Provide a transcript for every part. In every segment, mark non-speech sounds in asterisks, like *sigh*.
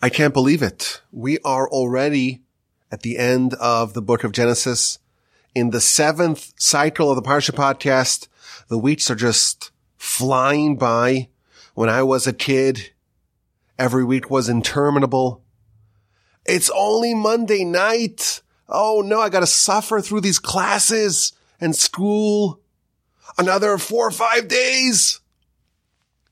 I can't believe it. We are already at the end of the book of Genesis. In the seventh cycle of the Parsha podcast, the weeks are just flying by. When I was a kid, every week was interminable. It's only Monday night. Oh no, I gotta suffer through these classes and school. Another four or five days.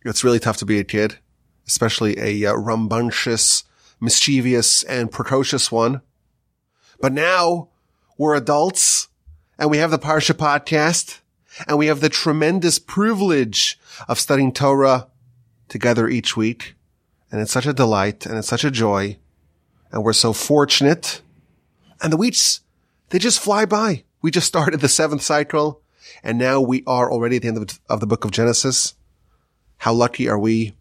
It's really tough to be a kid, especially a uh, rambunctious, mischievous, and precocious one. But now we're adults and we have the Parsha podcast and we have the tremendous privilege of studying Torah together each week. And it's such a delight and it's such a joy. And we're so fortunate. And the weeks, they just fly by. We just started the seventh cycle and now we are already at the end of, of the book of Genesis. How lucky are we?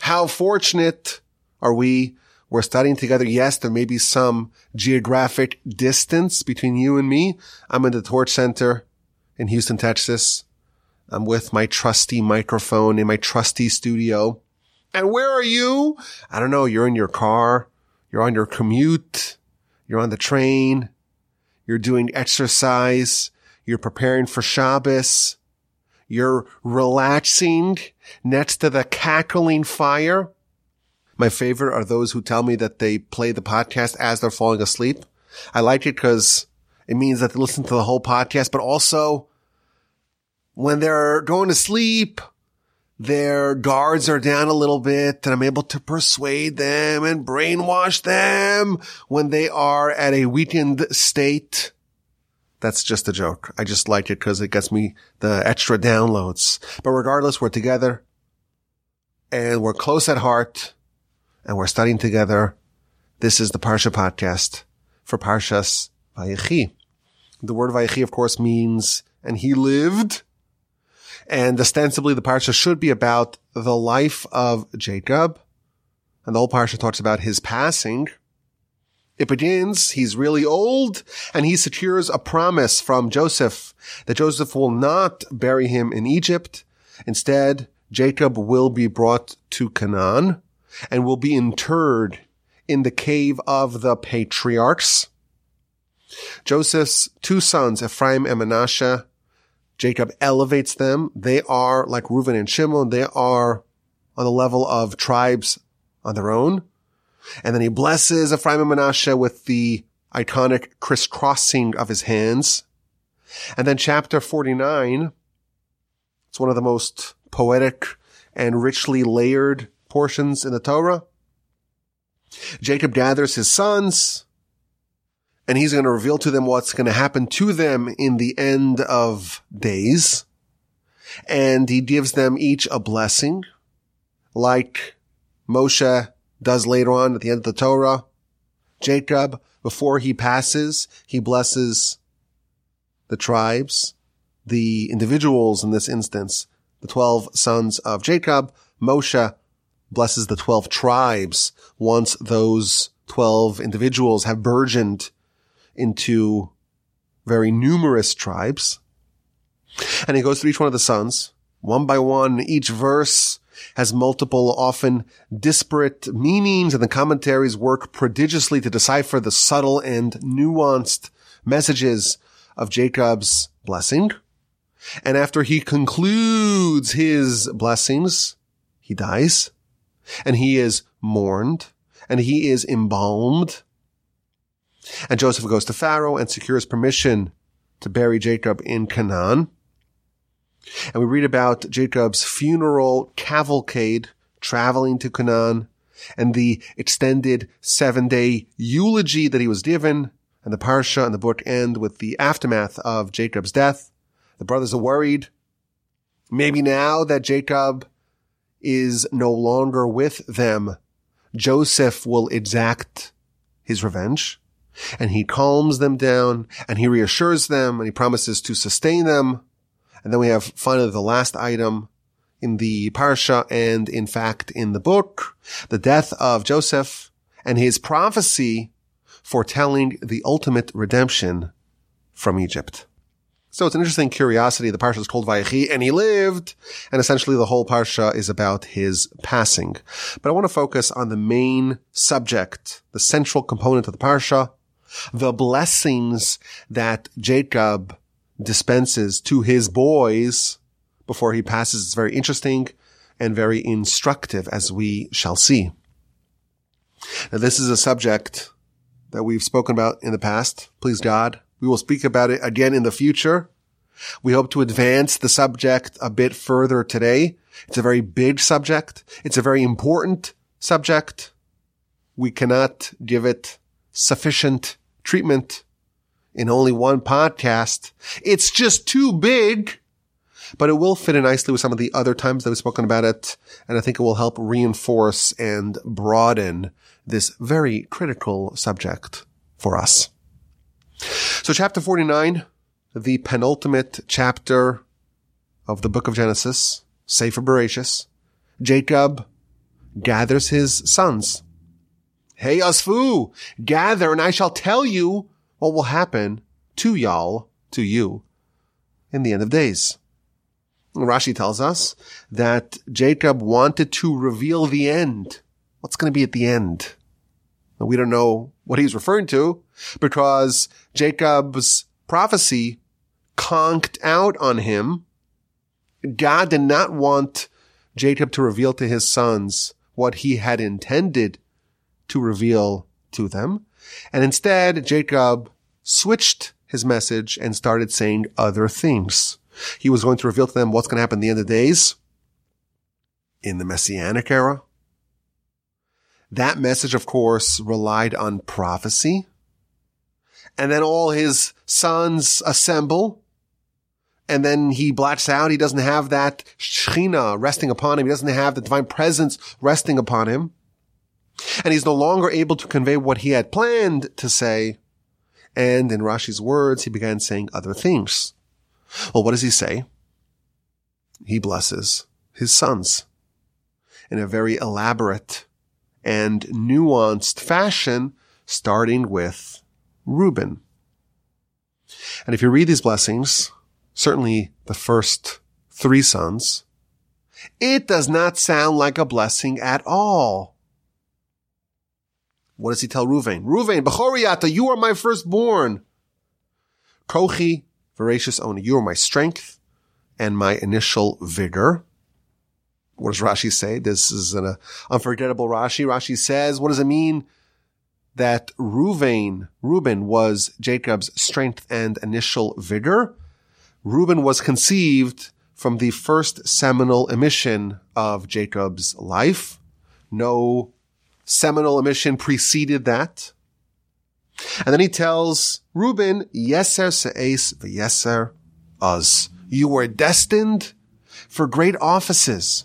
How fortunate are we? We're studying together. Yes, there may be some geographic distance between you and me. I'm in the Torch Center in Houston, Texas. I'm with my trusty microphone in my trusty studio. And where are you? I don't know. You're in your car. You're on your commute. You're on the train. You're doing exercise. You're preparing for Shabbos. You're relaxing next to the cackling fire. My favorite are those who tell me that they play the podcast as they're falling asleep. I like it because it means that they listen to the whole podcast, but also when they're going to sleep, their guards are down a little bit and I'm able to persuade them and brainwash them when they are at a weakened state. That's just a joke. I just like it because it gets me the extra downloads. But regardless, we're together and we're close at heart and we're studying together. This is the Parsha podcast for Parshas Vayechi. The word Vayechi, of course, means, and he lived. And ostensibly the Parsha should be about the life of Jacob. And the whole Parsha talks about his passing. It begins, he's really old, and he secures a promise from Joseph that Joseph will not bury him in Egypt. Instead, Jacob will be brought to Canaan and will be interred in the cave of the patriarchs. Joseph's two sons, Ephraim and Manasseh, Jacob elevates them. They are like Reuben and Shimon. They are on the level of tribes on their own. And then he blesses Ephraim and Manasseh with the iconic crisscrossing of his hands. And then chapter 49, it's one of the most poetic and richly layered portions in the Torah. Jacob gathers his sons and he's going to reveal to them what's going to happen to them in the end of days. And he gives them each a blessing like Moshe does later on at the end of the Torah. Jacob, before he passes, he blesses the tribes, the individuals in this instance, the 12 sons of Jacob. Moshe blesses the 12 tribes once those 12 individuals have burgeoned into very numerous tribes. And he goes through each one of the sons, one by one, each verse has multiple, often disparate meanings, and the commentaries work prodigiously to decipher the subtle and nuanced messages of Jacob's blessing. And after he concludes his blessings, he dies, and he is mourned, and he is embalmed. And Joseph goes to Pharaoh and secures permission to bury Jacob in Canaan. And we read about Jacob's funeral cavalcade traveling to Canaan and the extended seven day eulogy that he was given. And the parsha and the book end with the aftermath of Jacob's death. The brothers are worried. Maybe now that Jacob is no longer with them, Joseph will exact his revenge and he calms them down and he reassures them and he promises to sustain them. And then we have finally the last item in the parsha and in fact in the book, the death of Joseph and his prophecy foretelling the ultimate redemption from Egypt. So it's an interesting curiosity. The parsha is called Vayechi, and he lived, and essentially the whole parsha is about his passing. But I want to focus on the main subject, the central component of the parsha, the blessings that Jacob dispenses to his boys before he passes. It's very interesting and very instructive, as we shall see. Now, this is a subject that we've spoken about in the past. Please God, we will speak about it again in the future. We hope to advance the subject a bit further today. It's a very big subject. It's a very important subject. We cannot give it sufficient treatment in only one podcast. It's just too big, but it will fit in nicely with some of the other times that we've spoken about it. And I think it will help reinforce and broaden this very critical subject for us. So chapter 49, the penultimate chapter of the book of Genesis, Sefer Bereshis, Jacob gathers his sons. Hey, Asfu, gather and I shall tell you what will happen to y'all, to you, in the end of days. Rashi tells us that Jacob wanted to reveal the end. What's going to be at the end? We don't know what he's referring to because Jacob's prophecy conked out on him. God did not want Jacob to reveal to his sons what he had intended to reveal to them. And instead, Jacob switched his message and started saying other things. He was going to reveal to them what's going to happen at the end of days in the Messianic era. That message, of course, relied on prophecy. And then all his sons assemble. And then he blacks out. He doesn't have that Shechina resting upon him. He doesn't have the divine presence resting upon him. And he's no longer able to convey what he had planned to say. And in Rashi's words, he began saying other things. Well, what does he say? He blesses his sons in a very elaborate and nuanced fashion, starting with Reuben. And if you read these blessings, certainly the first three sons, it does not sound like a blessing at all. What does he tell Reuven? Reuven, Bechoriata, you are my firstborn. Kochi, v'reishis oni, you are my strength and my initial vigor. What does Rashi say? This is an uh, unforgettable Rashi. Rashi says, what does it mean that Reuven, Reuben was Jacob's strength and initial vigor? Reuben was conceived from the first seminal emission of Jacob's life. No seminal emission preceded that. And then he tells Reuben, Yeser se'es v'yeser uz. You were destined for great offices.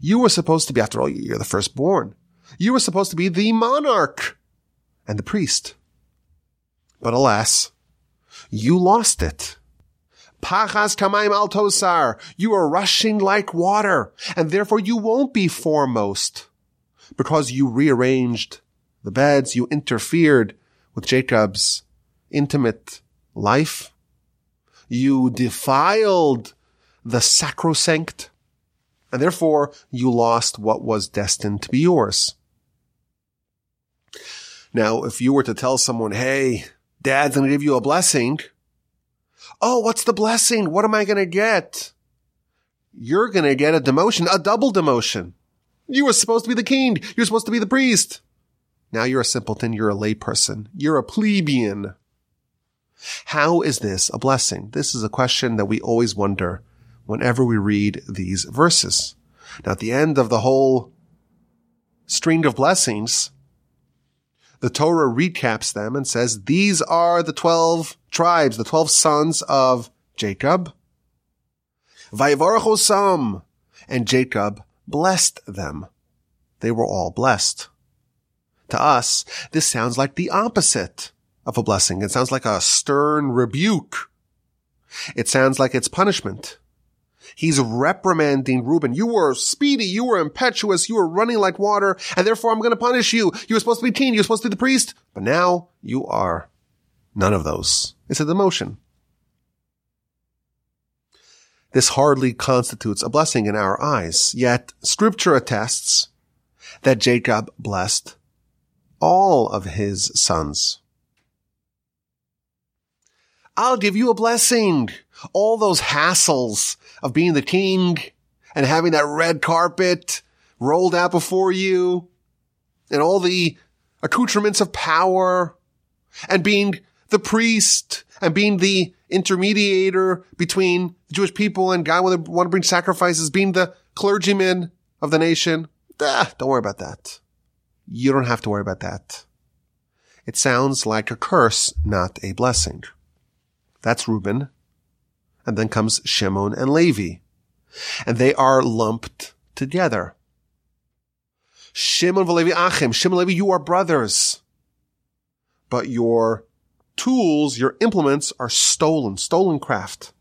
You were supposed to be, after all, you're the firstborn. You were supposed to be the monarch and the priest. But alas, you lost it. Pachas kamaim altosar. You are rushing like water, and therefore you won't be foremost because you rearranged the beds, you interfered with Jacob's intimate life. You defiled the sacrosanct and therefore you lost what was destined to be yours. Now, if you were to tell someone, hey, dad's going to give you a blessing. Oh, what's the blessing? What am I going to get? You're going to get a demotion, a double demotion. You were supposed to be the king. You're supposed to be the priest. Now you're a simpleton. You're a layperson. You're a plebeian. How is this a blessing? This is a question that we always wonder whenever we read these verses. Now, at the end of the whole string of blessings, the Torah recaps them and says, these are the 12 tribes, the 12 sons of Jacob. Vayivarachosam. And Jacob blessed them. They were all blessed. To us, this sounds like the opposite of a blessing. It sounds like a stern rebuke. It sounds like it's punishment. He's reprimanding Reuben. You were speedy. You were impetuous. You were running like water. And therefore I'm going to punish you. You were supposed to be teen. You were supposed to be the priest. But now you are none of those. It's a demotion. This hardly constitutes a blessing in our eyes. Yet scripture attests that Jacob blessed all of his sons. I'll give you a blessing. All those hassles of being the king and having that red carpet rolled out before you and all the accoutrements of power and being the priest and being the intermediator between the Jewish people and God when they want to bring sacrifices, being the clergyman of the nation. Ah, don't worry about that. You don't have to worry about that. It sounds like a curse, not a blessing. That's Reuben. And then comes Shimon and Levi. And they are lumped together. Shimon and Levi Achim. Shimon Levi, you are brothers. But your tools, your implements are stolen, stolen craft.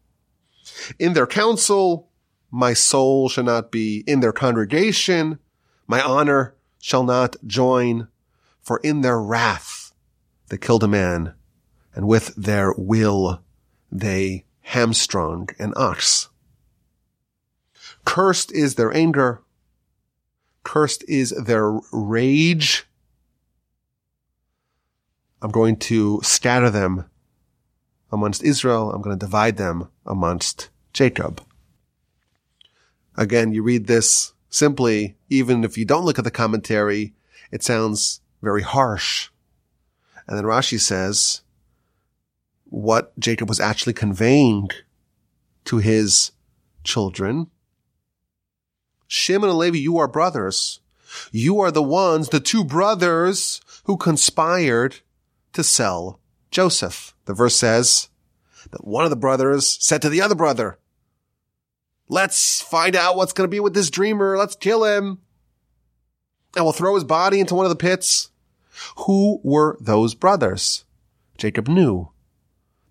In their council, my soul shall not be. In their congregation, my honor shall not join. For in their wrath, they killed a man, and with their will, they hamstrung an ox. Cursed is their anger. Cursed is their rage. I'm going to scatter them amongst Israel. I'm going to divide them amongst Jacob. Again, you read this simply, even if you don't look at the commentary, it sounds very harsh. And then Rashi says what Jacob was actually conveying to his children. Shimon and Levi, you are brothers. You are the ones, the two brothers who conspired to sell Joseph. The verse says that one of the brothers said to the other brother, let's find out what's going to be with this dreamer. Let's kill him. And we'll throw his body into one of the pits. Who were those brothers? Jacob knew.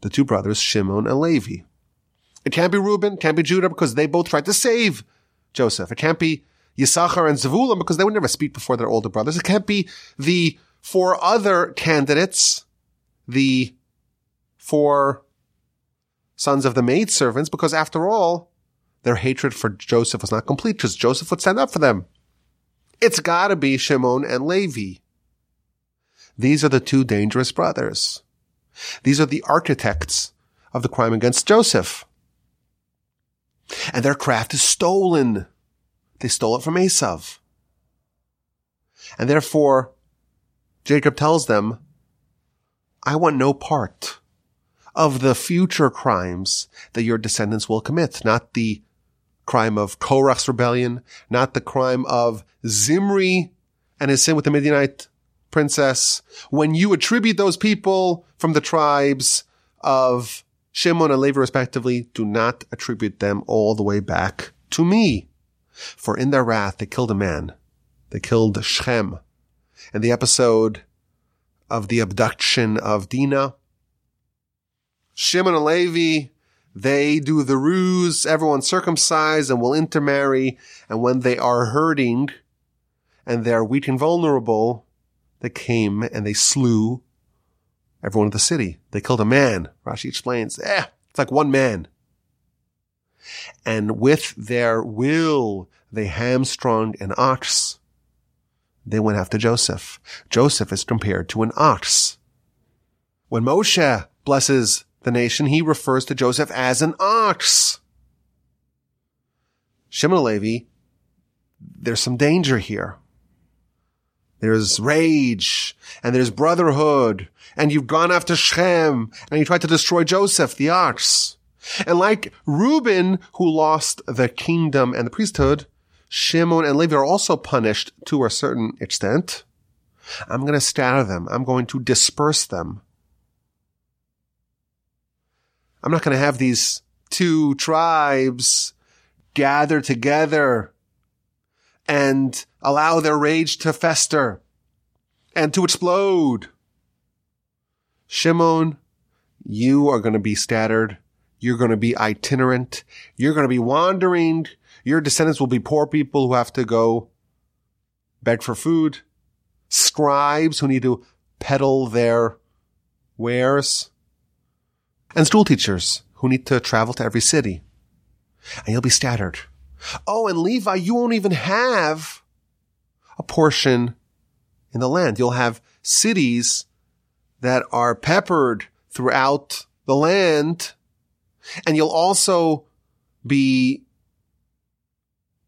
The two brothers, Shimon and Levi. It can't be Reuben, can't be Judah because they both tried to save Joseph. It can't be Yisachar and Zevulun because they would never speak before their older brothers. It can't be the four other candidates, the four sons of the maidservants, because after all, their hatred for Joseph was not complete because Joseph would stand up for them. It's gotta be Shimon and Levi. These are the two dangerous brothers. These are the architects of the crime against Joseph. And their craft is stolen. They stole it from Esav. And therefore, Jacob tells them, I want no part of the future crimes that your descendants will commit, not the crime of Korach's rebellion, not the crime of Zimri and his sin with the Midianite princess. When you attribute those people from the tribes of Shimon and Levi respectively, do not attribute them all the way back to me. For in their wrath, they killed a man. They killed Shechem, in the episode of the abduction of Dinah. Shimon and Levi, they do the ruse, everyone circumcised and will intermarry. And when they are hurting and they're weak and vulnerable, they came and they slew everyone in the city. They killed a man. Rashi explains, eh, it's like one man. And with their will, they hamstrung an ox they went after Joseph. Joseph is compared to an ox. When Moshe blesses the nation, he refers to Joseph as an ox. Shimon Levi, there's some danger here. There's rage and there's brotherhood and you've gone after Shechem and you tried to destroy Joseph, the ox. And like Reuben, who lost the kingdom and the priesthood, Shimon and Levi are also punished to a certain extent. I'm going to scatter them. I'm going to disperse them. I'm not going to have these two tribes gather together and allow their rage to fester and to explode. Shimon, you are going to be scattered. You're going to be itinerant. You're going to be wandering. Your descendants will be poor people who have to go beg for food, scribes who need to peddle their wares, and school teachers who need to travel to every city. and you'll be scattered. Oh, and Levi, you won't even have a portion in the land. You'll have cities that are peppered throughout the land. And you'll also be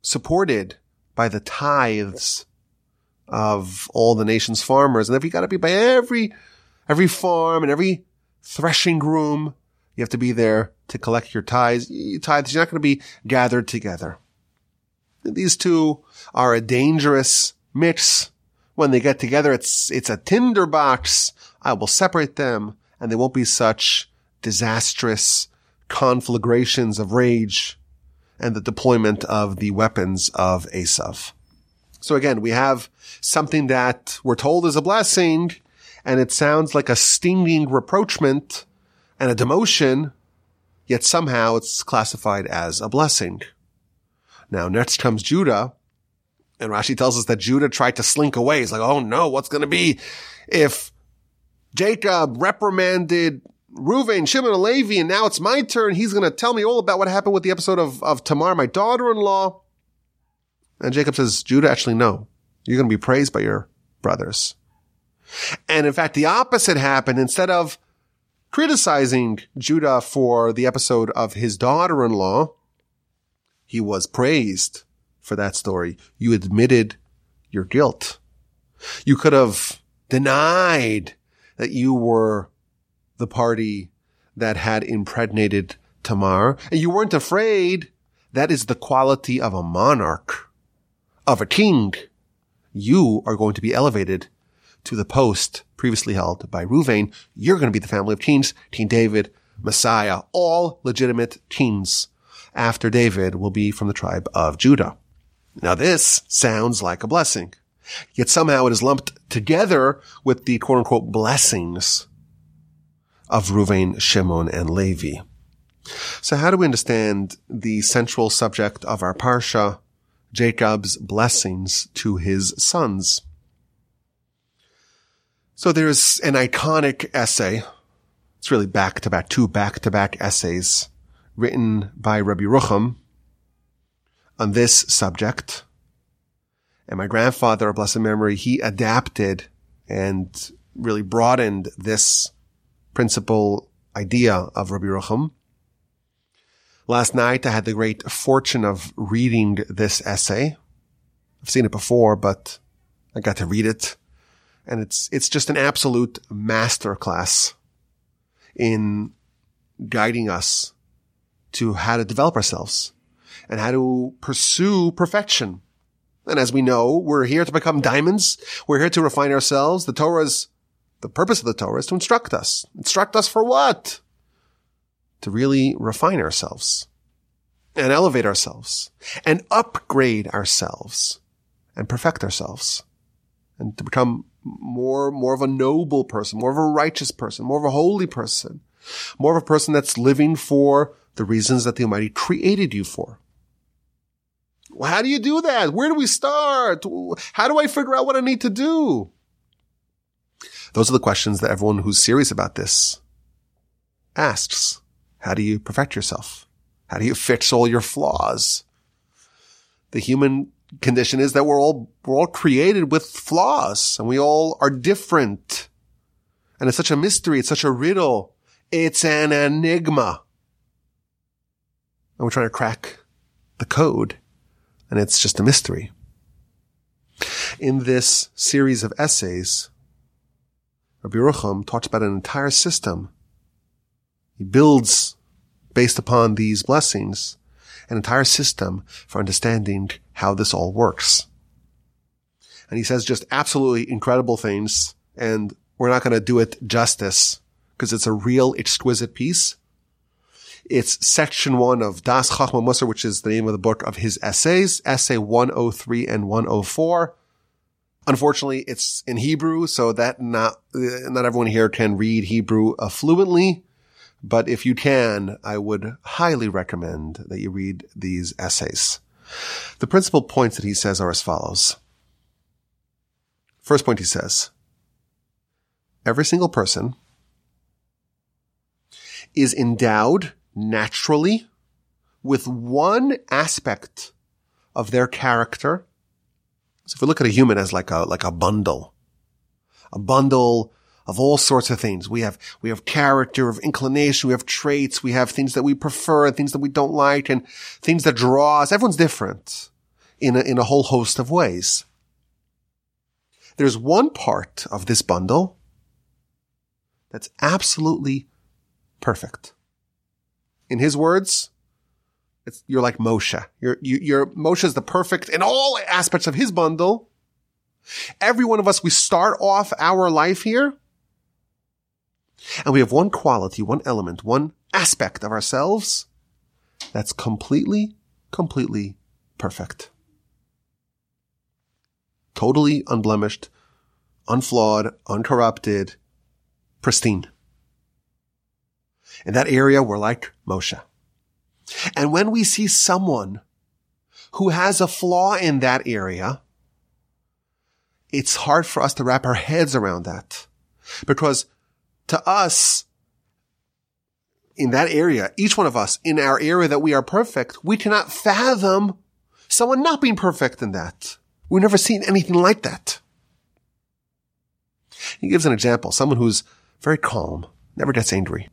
supported by the tithes of all the nation's farmers. And if you got to be by every, every farm and every threshing room, you have to be there to collect your tithes. Tithes, you're not going to be gathered together. These two are a dangerous mix. When they get together, it's, it's a tinderbox. I will separate them and they won't be such disastrous conflagrations of rage and the deployment of the weapons of Esav. So again, we have something that we're told is a blessing and it sounds like a stinging reproachment and a demotion, yet somehow it's classified as a blessing. Now next comes Judah and Rashi tells us that Judah tried to slink away. He's like, oh no, what's going to be if Jacob reprimanded Reuven, Shimon, and Levi, and now it's my turn. He's going to tell me all about what happened with the episode of, of Tamar, my daughter-in-law. And Jacob says, Judah, actually, no. You're going to be praised by your brothers. And in fact, the opposite happened. Instead of criticizing Judah for the episode of his daughter-in-law, he was praised for that story. You admitted your guilt. You could have denied that you were the party that had impregnated Tamar, and you weren't afraid. That is the quality of a monarch, of a king. You are going to be elevated to the post previously held by Reuven. You're going to be the family of kings, King David, Messiah, all legitimate kings after David will be from the tribe of Judah. Now this sounds like a blessing. Yet somehow it is lumped together with the quote unquote blessings of Reuven, Shimon, and Levi. So how do we understand the central subject of our Parsha, Jacob's blessings to his sons? So there's an iconic essay. It's really back to back, two back to back essays written by Rabbi Yerucham on this subject. And my grandfather, a blessed memory, he adapted and really broadened this principal idea of Rabbi Yerucham. Last night, I had the great fortune of reading this essay. I've seen it before, but I got to read it. And it's, it's just an absolute masterclass in guiding us to how to develop ourselves and how to pursue perfection. And as we know, we're here to become diamonds. We're here to refine ourselves. The Torah's, the purpose of the Torah is to instruct us. Instruct us for what? To really refine ourselves and elevate ourselves and upgrade ourselves and perfect ourselves and to become more, more of a noble person, more of a righteous person, more of a holy person, more of a person that's living for the reasons that the Almighty created you for. Well, how do you do that? Where do we start? How do I figure out what I need to do? Those are the questions that everyone who's serious about this asks. How do you perfect yourself? How do you fix all your flaws? The human condition is that we're all, we're all created with flaws and we all are different. And it's such a mystery. It's such a riddle. It's an enigma. And we're trying to crack the code and it's just a mystery. In this series of essays, Rabbi talks about an entire system. He builds, based upon these blessings, an entire system for understanding how this all works. And he says just absolutely incredible things, and we're not going to do it justice because it's a real exquisite piece. It's section one of Das Chachma Musar, which is the name of the book of his essays, essay 103 and 104. Unfortunately, it's in Hebrew, so that not, not everyone here can read Hebrew fluently. But if you can, I would highly recommend that you read these essays. The principal points that he says are as follows. First point he says, every single person is endowed naturally with one aspect of their character. So if we look at a human as like a, like a bundle, a bundle of all sorts of things. We have, we have character, of inclination, we have traits, we have things that we prefer and things that we don't like and things that draw us. Everyone's different in a, in a whole host of ways. There's one part of this bundle that's absolutely perfect. In his words, you're like Moshe. You're, you, you're, Moshe is the perfect in all aspects of his bundle. Every one of us, we start off our life here and we have one quality, one element, one aspect of ourselves that's completely, completely perfect. Totally unblemished, unflawed, uncorrupted, pristine. In that area, we're like Moshe. And when we see someone who has a flaw in that area, it's hard for us to wrap our heads around that because to us, in that area, each one of us in our area that we are perfect, we cannot fathom someone not being perfect in that. We've never seen anything like that. He gives an example. Someone who's very calm, never gets angry.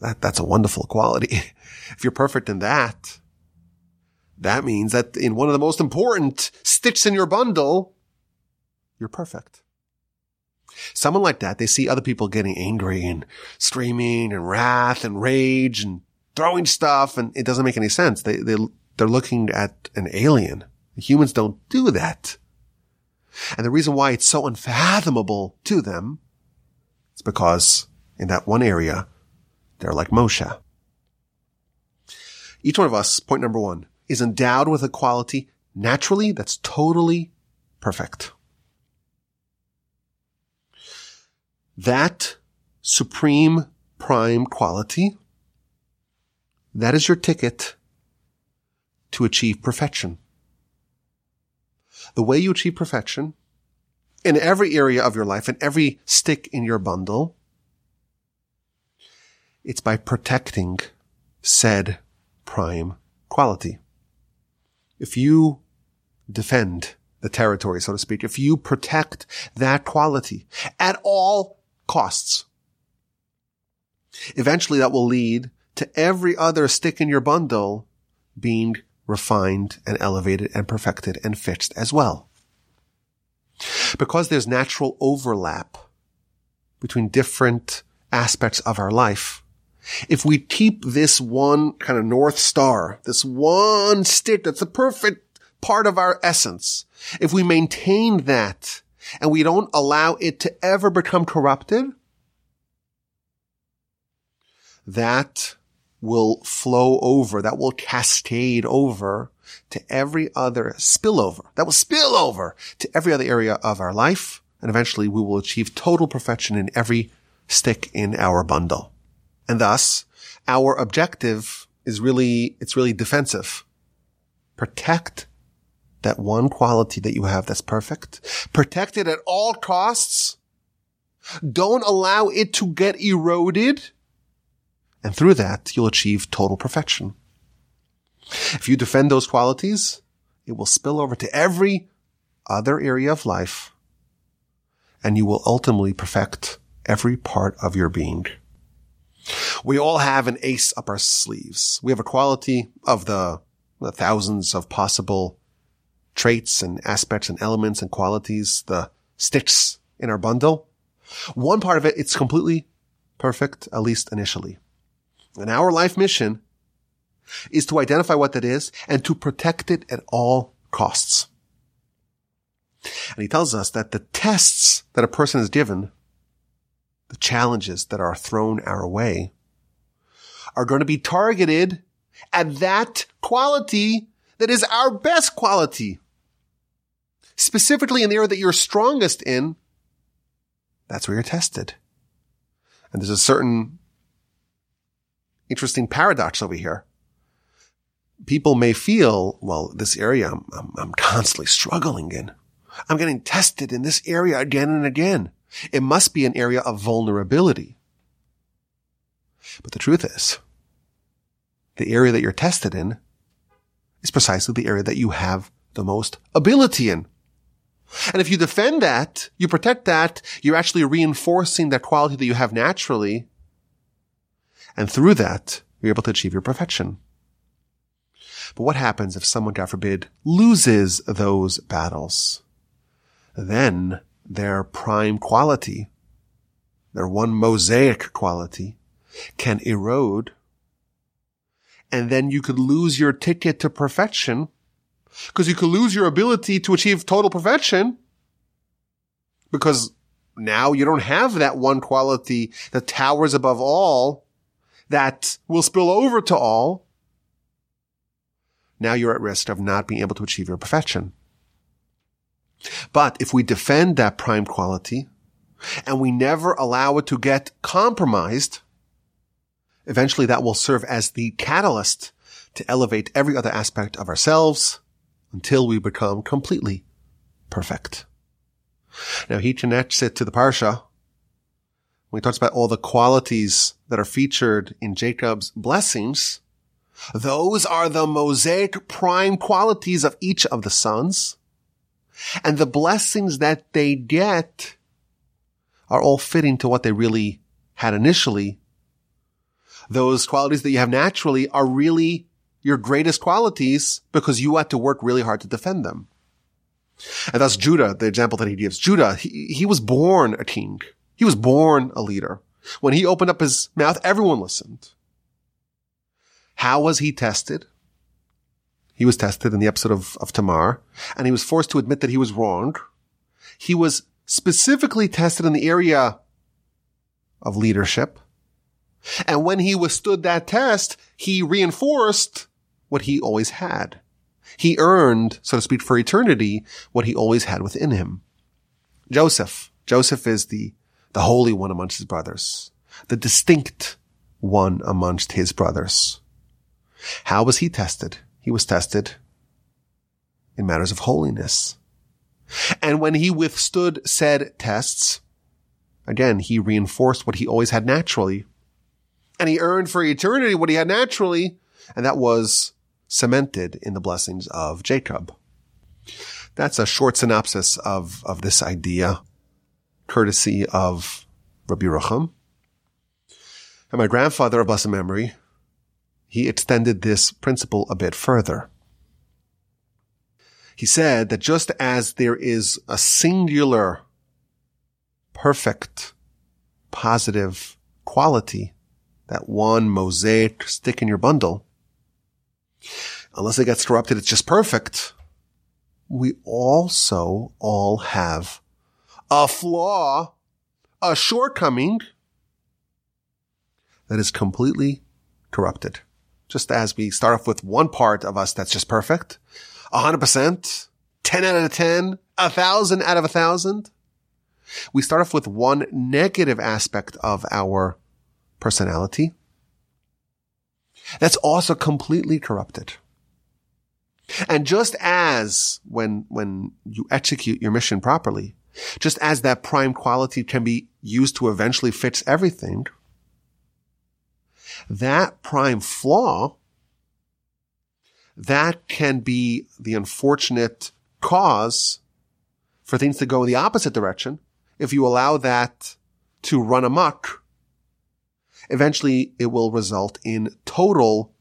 That, that's a wonderful quality. *laughs* if you're perfect in that, that means that in one of the most important stitches in your bundle, you're perfect. Someone like that, they see other people getting angry and screaming and wrath and rage and throwing stuff and it doesn't make any sense. They, they, they're looking at an alien. Humans don't do that. And the reason why it's so unfathomable to them is because in that one area, they're like Moshe. Each one of us, point number one, is endowed with a quality naturally that's totally perfect. That supreme prime quality, that is your ticket to achieve perfection. The way you achieve perfection in every area of your life, in every stick in your bundle, it's by protecting said prime quality. If you defend the territory, so to speak, if you protect that quality at all costs. Eventually that will lead to every other stick in your bundle being refined and elevated and perfected and fixed as well. Because there's natural overlap between different aspects of our life. If we keep this one kind of North Star, this one stick that's the perfect part of our essence, if we maintain that and we don't allow it to ever become corrupted, that will flow over, that will cascade over to every other spillover, that will spill over to every other area of our life. And eventually we will achieve total perfection in every stick in our bundle. And thus our objective is really, it's really defensive. Protect that one quality that you have that's perfect. Protect it at all costs. Don't allow it to get eroded. And through that, you'll achieve total perfection. If you defend those qualities, it will spill over to every other area of life and you will ultimately perfect every part of your being. We all have an ace up our sleeves. We have a quality of the, the thousands of possible traits and aspects and elements and qualities, the sticks in our bundle. One part of it, it's completely perfect, at least initially. And our life mission is to identify what that is and to protect it at all costs. And he tells us that the tests that a person is given, the challenges that are thrown our way, are going to be targeted at that quality that is our best quality. Specifically in the area that you're strongest in, that's where you're tested. And there's a certain interesting paradox over here. People may feel, well, this area I'm, I'm, I'm constantly struggling in. I'm getting tested in this area again and again. It must be an area of vulnerability. But the truth is, the area that you're tested in is precisely the area that you have the most ability in. And if you defend that, you protect that, you're actually reinforcing that quality that you have naturally. And through that, you're able to achieve your perfection. But what happens if someone, God forbid, loses those battles? Then their prime quality, their one mosaic quality, can erode. And then you could lose your ticket to perfection because you could lose your ability to achieve total perfection because now you don't have that one quality that towers above all that will spill over to all. Now you're at risk of not being able to achieve your perfection. But if we defend that prime quality and we never allow it to get compromised, eventually that will serve as the catalyst to elevate every other aspect of ourselves until we become completely perfect. Now he connects it to the Parsha when he talks about all the qualities that are featured in Jacob's blessings. Those are the mosaic prime qualities of each of the sons. And the blessings that they get are all fitting to what they really had initially. Those qualities that you have naturally are really your greatest qualities because you had to work really hard to defend them. And thus Judah, the example that he gives, Judah, he, he was born a king. He was born a leader. When he opened up his mouth, everyone listened. How was he tested? He was tested in the episode of, of Tamar, and he was forced to admit that he was wrong. He was specifically tested in the area of leadership. And when he withstood that test, he reinforced what he always had. He earned, so to speak, for eternity, what he always had within him. Joseph. Joseph is the, the holy one amongst his brothers, the distinct one amongst his brothers. How was he tested? He was tested in matters of holiness. And when he withstood said tests, again, he reinforced what he always had naturally. And he earned for eternity what he had naturally, and that was cemented in the blessings of Jacob. That's a short synopsis of, of this idea, courtesy of Rabbi Yerucham. And my grandfather of blessed memory, he extended this principle a bit further. He said that just as there is a singular, perfect, positive quality, that one mosaic stick in your bundle, unless it gets corrupted, it's just perfect. We also all have a flaw, a shortcoming that is completely corrupted. Just as we start off with one part of us that's just perfect, 100%, 10 out of 10, a thousand out of a thousand. We start off with one negative aspect of our personality that's also completely corrupted. And just as when, when you execute your mission properly, just as that prime quality can be used to eventually fix everything, that prime flaw, that can be the unfortunate cause for things to go in the opposite direction if you allow that to run amok eventually it will result in total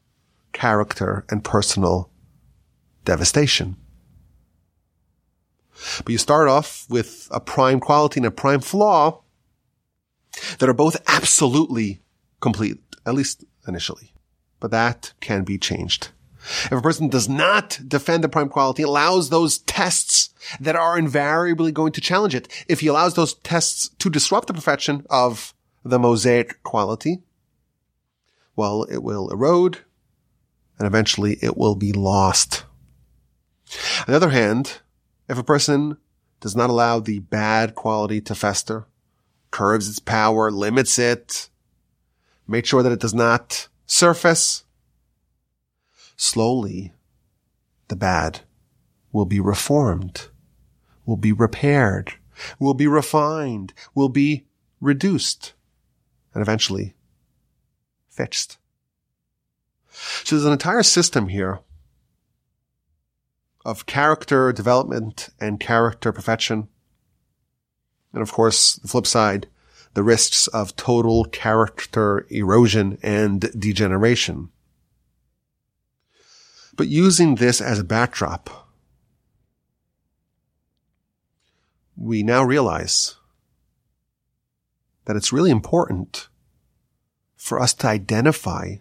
character and personal devastation. But you start off with a prime quality and a prime flaw that are both absolutely complete, at least initially. But that can be changed. If a person does not defend the prime quality, allows those tests that are invariably going to challenge it, if he allows those tests to disrupt the perfection of the mosaic quality, well, it will erode and eventually it will be lost. On the other hand, if a person does not allow the bad quality to fester, curbs its power, limits it, make sure that it does not surface, slowly the bad will be reformed, will be repaired, will be refined, will be reduced, and eventually fixed. So there's an entire system here of character development and character perfection. And of course, the flip side, the risks of total character erosion and degeneration. But using this as a backdrop, we now realize that it's really important for us to identify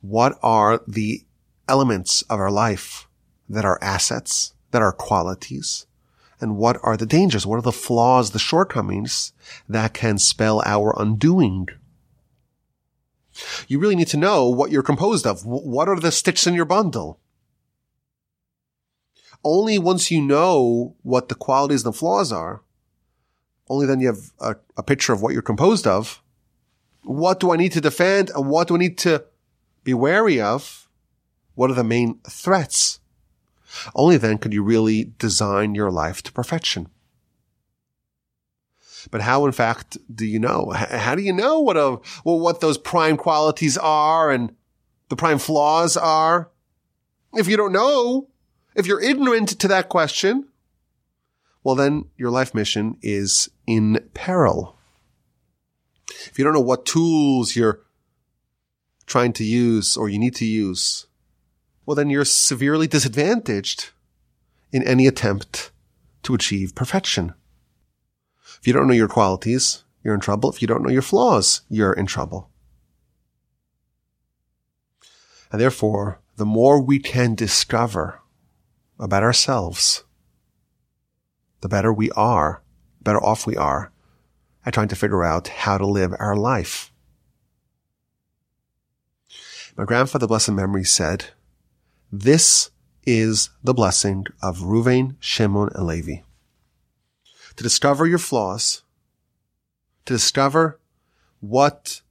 what are the elements of our life that are assets, that are qualities, and what are the dangers? What are the flaws, the shortcomings that can spell our undoing? You really need to know what you're composed of. What are the sticks in your bundle? Only once you know what the qualities and the flaws are, only then you have a, a picture of what you're composed of. What do I need to defend and what do I need to be wary of? What are the main threats? Only then could you really design your life to perfection. But how, in fact, do you know? How do you know what a, well, what those prime qualities are and the prime flaws are? If you don't know, if you're ignorant to that question, well, then your life mission is in peril. If you don't know what tools you're trying to use or you need to use, well, then you're severely disadvantaged in any attempt to achieve perfection. If you don't know your qualities, you're in trouble. If you don't know your flaws, you're in trouble. And therefore, the more we can discover about ourselves, the better we are, better off we are at trying to figure out how to live our life. My grandfather, blessed memory, said, this is the blessing of Ruvain, Shimon, and Levi to discover your flaws, to discover what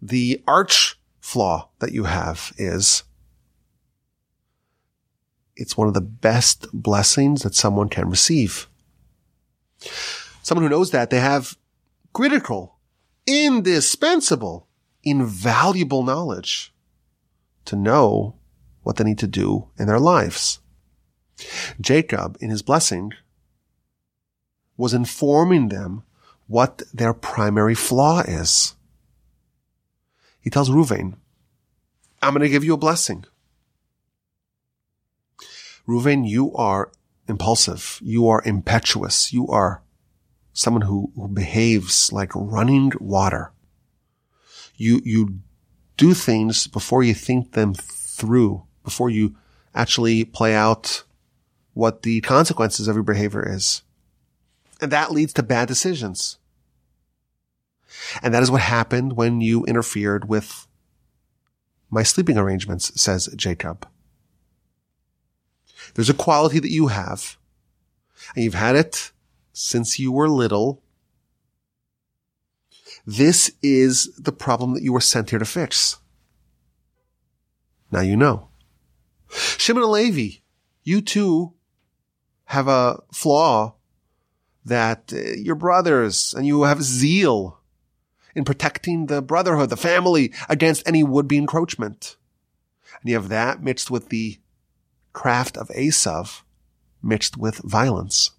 the arch flaw that you have is. It's one of the best blessings that someone can receive. Someone who knows that they have critical, indispensable, invaluable knowledge to know what they need to do in their lives. Jacob, in his blessing, was informing them what their primary flaw is. He tells Ruvain, I'm going to give you a blessing. Ruvain, you are impulsive. You are impetuous. You are someone who, who behaves like running water. You, you do things before you think them through, before you actually play out what the consequences of your behavior is. And that leads to bad decisions. And that is what happened when you interfered with my sleeping arrangements, says Jacob. There's a quality that you have, and you've had it since you were little. This is the problem that you were sent here to fix. Now you know. Shimon Levi, you too have a flaw that uh, your brothers and you have zeal in protecting the brotherhood, the family against any would-be encroachment. And you have that mixed with the craft of Esav mixed with violence.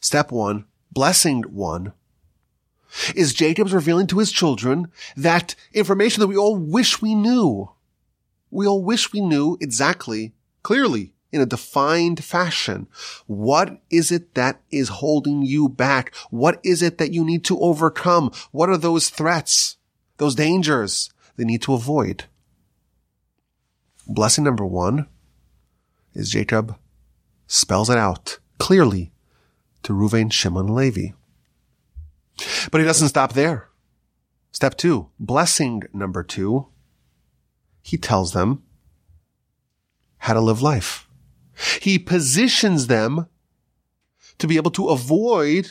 Step one, blessing one, is Jacob's revealing to his children that information that we all wish we knew. We all wish we knew exactly, clearly, in a defined fashion. What is it that is holding you back? What is it that you need to overcome? What are those threats, those dangers they need to avoid? Blessing number one is Jacob spells it out clearly to Ruvain, Shimon, Levi. But he doesn't stop there. Step two, blessing number two, he tells them how to live life. He positions them to be able to avoid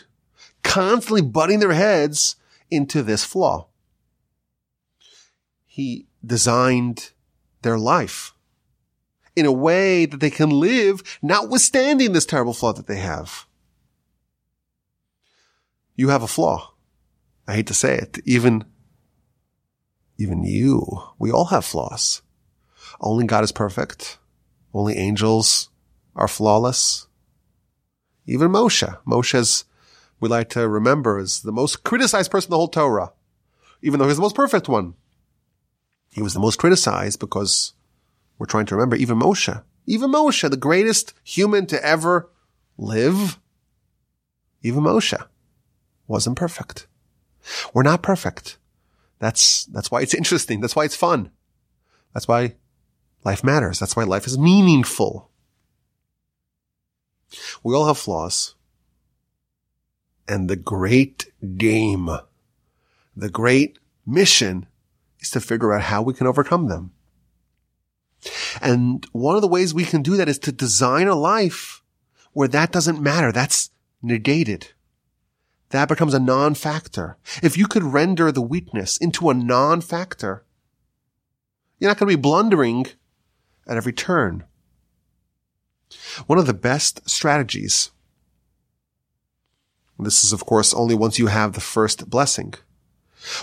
constantly butting their heads into this flaw. He designed their life in a way that they can live notwithstanding this terrible flaw that they have. You have a flaw. I hate to say it. Even even you. We all have flaws. Only God is perfect. Only angels are flawless. Even Moshe. Moshe's, we like to remember, is the most criticized person in the whole Torah. Even though he's the most perfect one. He was the most criticized because we're trying to remember even Moshe. Even Moshe, the greatest human to ever live. Even Moshe wasn't perfect. We're not perfect. That's, that's why it's interesting. That's why it's fun. That's why life matters. That's why life is meaningful. We all have flaws. And the great game, the great mission is to figure out how we can overcome them. And one of the ways we can do that is to design a life where that doesn't matter. That's negated. That becomes a non-factor. If you could render the weakness into a non-factor, you're not going to be blundering at every turn. One of the best strategies, this is of course only once you have the first blessing.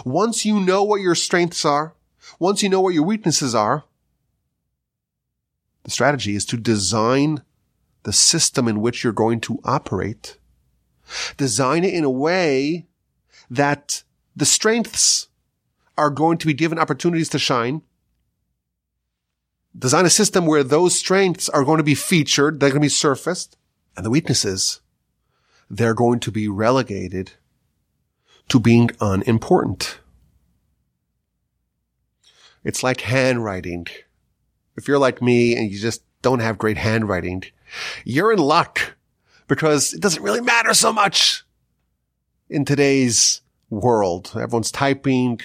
Once you know what your strengths are, once you know what your weaknesses are, the strategy is to design the system in which you're going to operate. Design it in a way that the strengths are going to be given opportunities to shine. Design a system where those strengths are going to be featured, they're going to be surfaced, and the weaknesses, they're going to be relegated to being unimportant. It's like handwriting. If you're like me and you just don't have great handwriting, you're in luck because it doesn't really matter so much in today's world. Everyone's typing.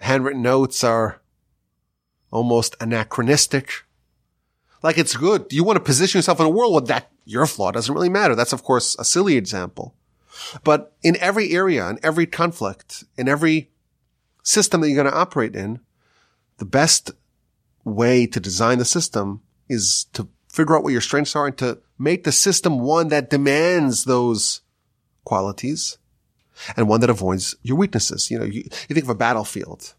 Handwritten notes are almost anachronistic. Like it's good. You want to position yourself in a world where that your flaw doesn't really matter. That's of course a silly example. But in every area, in every conflict, in every system that you're going to operate in, the best way to design the system is to figure out what your strengths are and to make the system one that demands those qualities and one that avoids your weaknesses. You know, you, you think of a battlefield.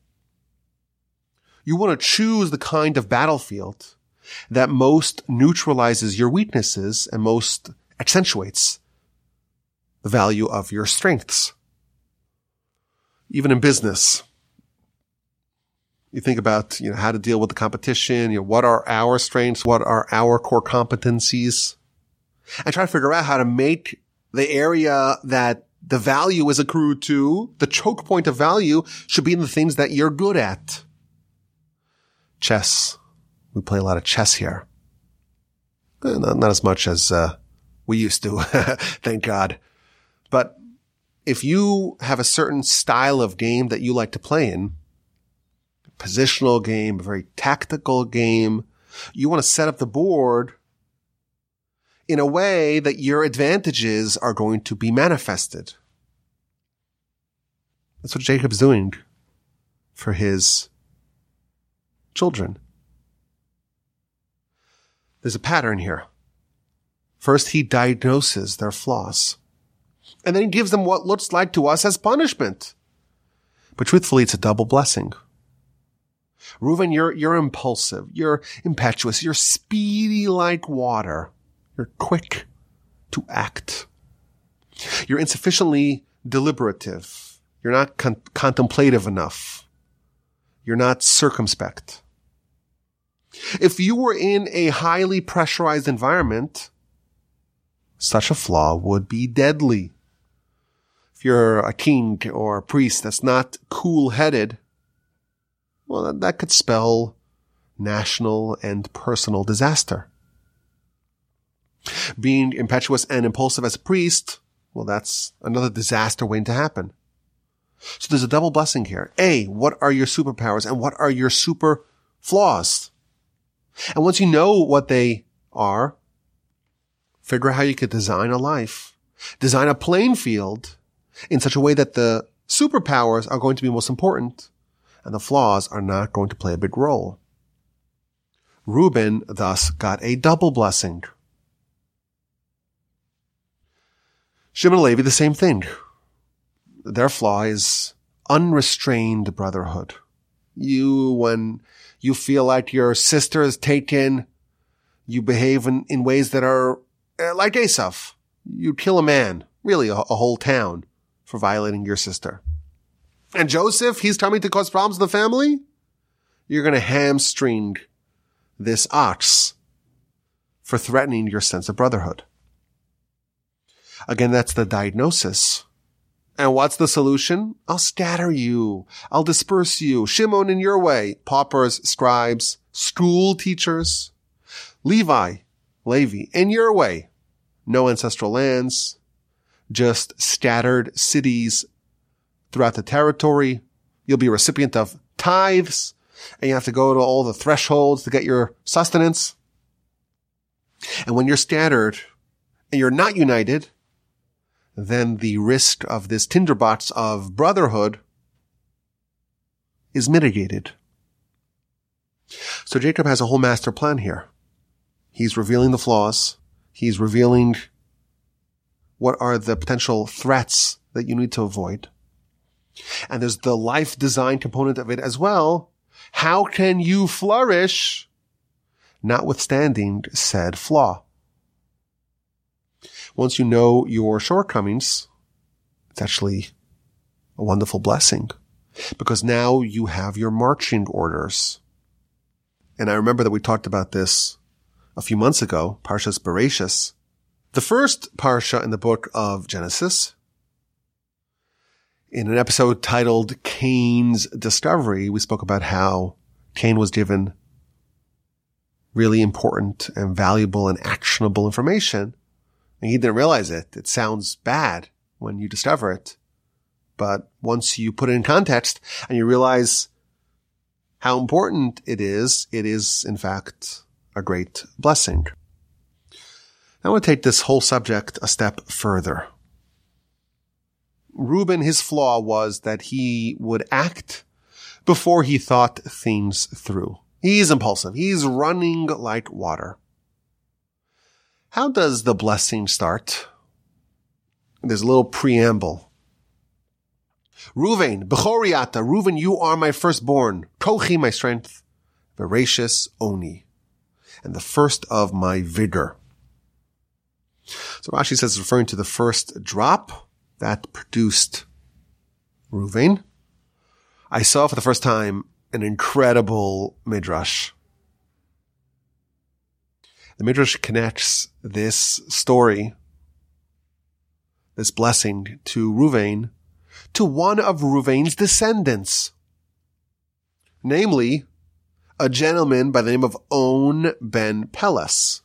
You want to choose the kind of battlefield that most neutralizes your weaknesses and most accentuates the value of your strengths. Even in business, you think about, you know, how to deal with the competition, you know, what are our strengths? What are our core competencies? And try to figure out how to make the area that the value is accrued to, the choke point of value should be in the things that you're good at. Chess. We play a lot of chess here. Eh, not, not as much as, uh, we used to. *laughs* Thank God. But if you have a certain style of game that you like to play in, positional game, a very tactical game, you want to set up the board in a way that your advantages are going to be manifested. That's what Jacob's doing for his children. There's a pattern here. First, he diagnoses their flaws and then he gives them what looks like to us as punishment. But truthfully, it's a double blessing. Reuven, you're, you're impulsive. You're impetuous. You're speedy like water. You're quick to act. You're insufficiently deliberative. You're not con- contemplative enough. You're not circumspect. If you were in a highly pressurized environment, such a flaw would be deadly if you're a king or a priest that's not cool headed, well, that could spell national and personal disaster. Being impetuous and impulsive as a priest, well, that's another disaster waiting to happen. So there's a double blessing here. A, what are your superpowers and what are your super flaws? And once you know what they are, figure out how you could design a life, design a playing field in such a way that the superpowers are going to be most important and the flaws are not going to play a big role. Reuben thus got a double blessing. Shimon and Levi, the same thing. Their flaw is unrestrained brotherhood. You, when you feel like your sister is taken, you behave in, in ways that are uh, like Esav. You kill a man, really a, a whole town for violating your sister. And Joseph, he's coming to cause problems in the family. You're going to hamstring this ox for threatening your sense of brotherhood. Again, that's the diagnosis. And what's the solution? I'll scatter you. I'll disperse you. Shimon in your way. Paupers, scribes, school teachers. Levi, Levi, in your way. No ancestral lands. Just scattered cities throughout the territory. You'll be a recipient of tithes and you have to go to all the thresholds to get your sustenance. And when you're scattered and you're not united, then the risk of this tinderbox of brotherhood is mitigated. So Jacob has a whole master plan here. He's revealing the flaws. He's revealing what are the potential threats that you need to avoid. And there's the life design component of it as well. How can you flourish notwithstanding said flaw? Once you know your shortcomings, it's actually a wonderful blessing because now you have your marching orders. And I remember that we talked about this a few months ago, Parshas Bereshis. The first Parsha in the book of Genesis, in an episode titled Cain's Discovery, we spoke about how Cain was given really important and valuable and actionable information and he didn't realize it. It sounds bad when you discover it. But once you put it in context and you realize how important it is, it is in fact a great blessing. I want to take this whole subject a step further. Reuben, his flaw was that he would act before he thought things through. He's impulsive. He's running like water. How does the blessing start? There's a little preamble. Ruvain, Bechoriata, Reuven, you are my firstborn. Kochi, my strength. v'reishis oni. And the first of my vigor. So Rashi says referring to the first drop that produced Ruvain. I saw for the first time an incredible midrash the Midrash connects this story, this blessing to Ruvain, to one of Ruvain's descendants. Namely, a gentleman by the name of On ben Peles.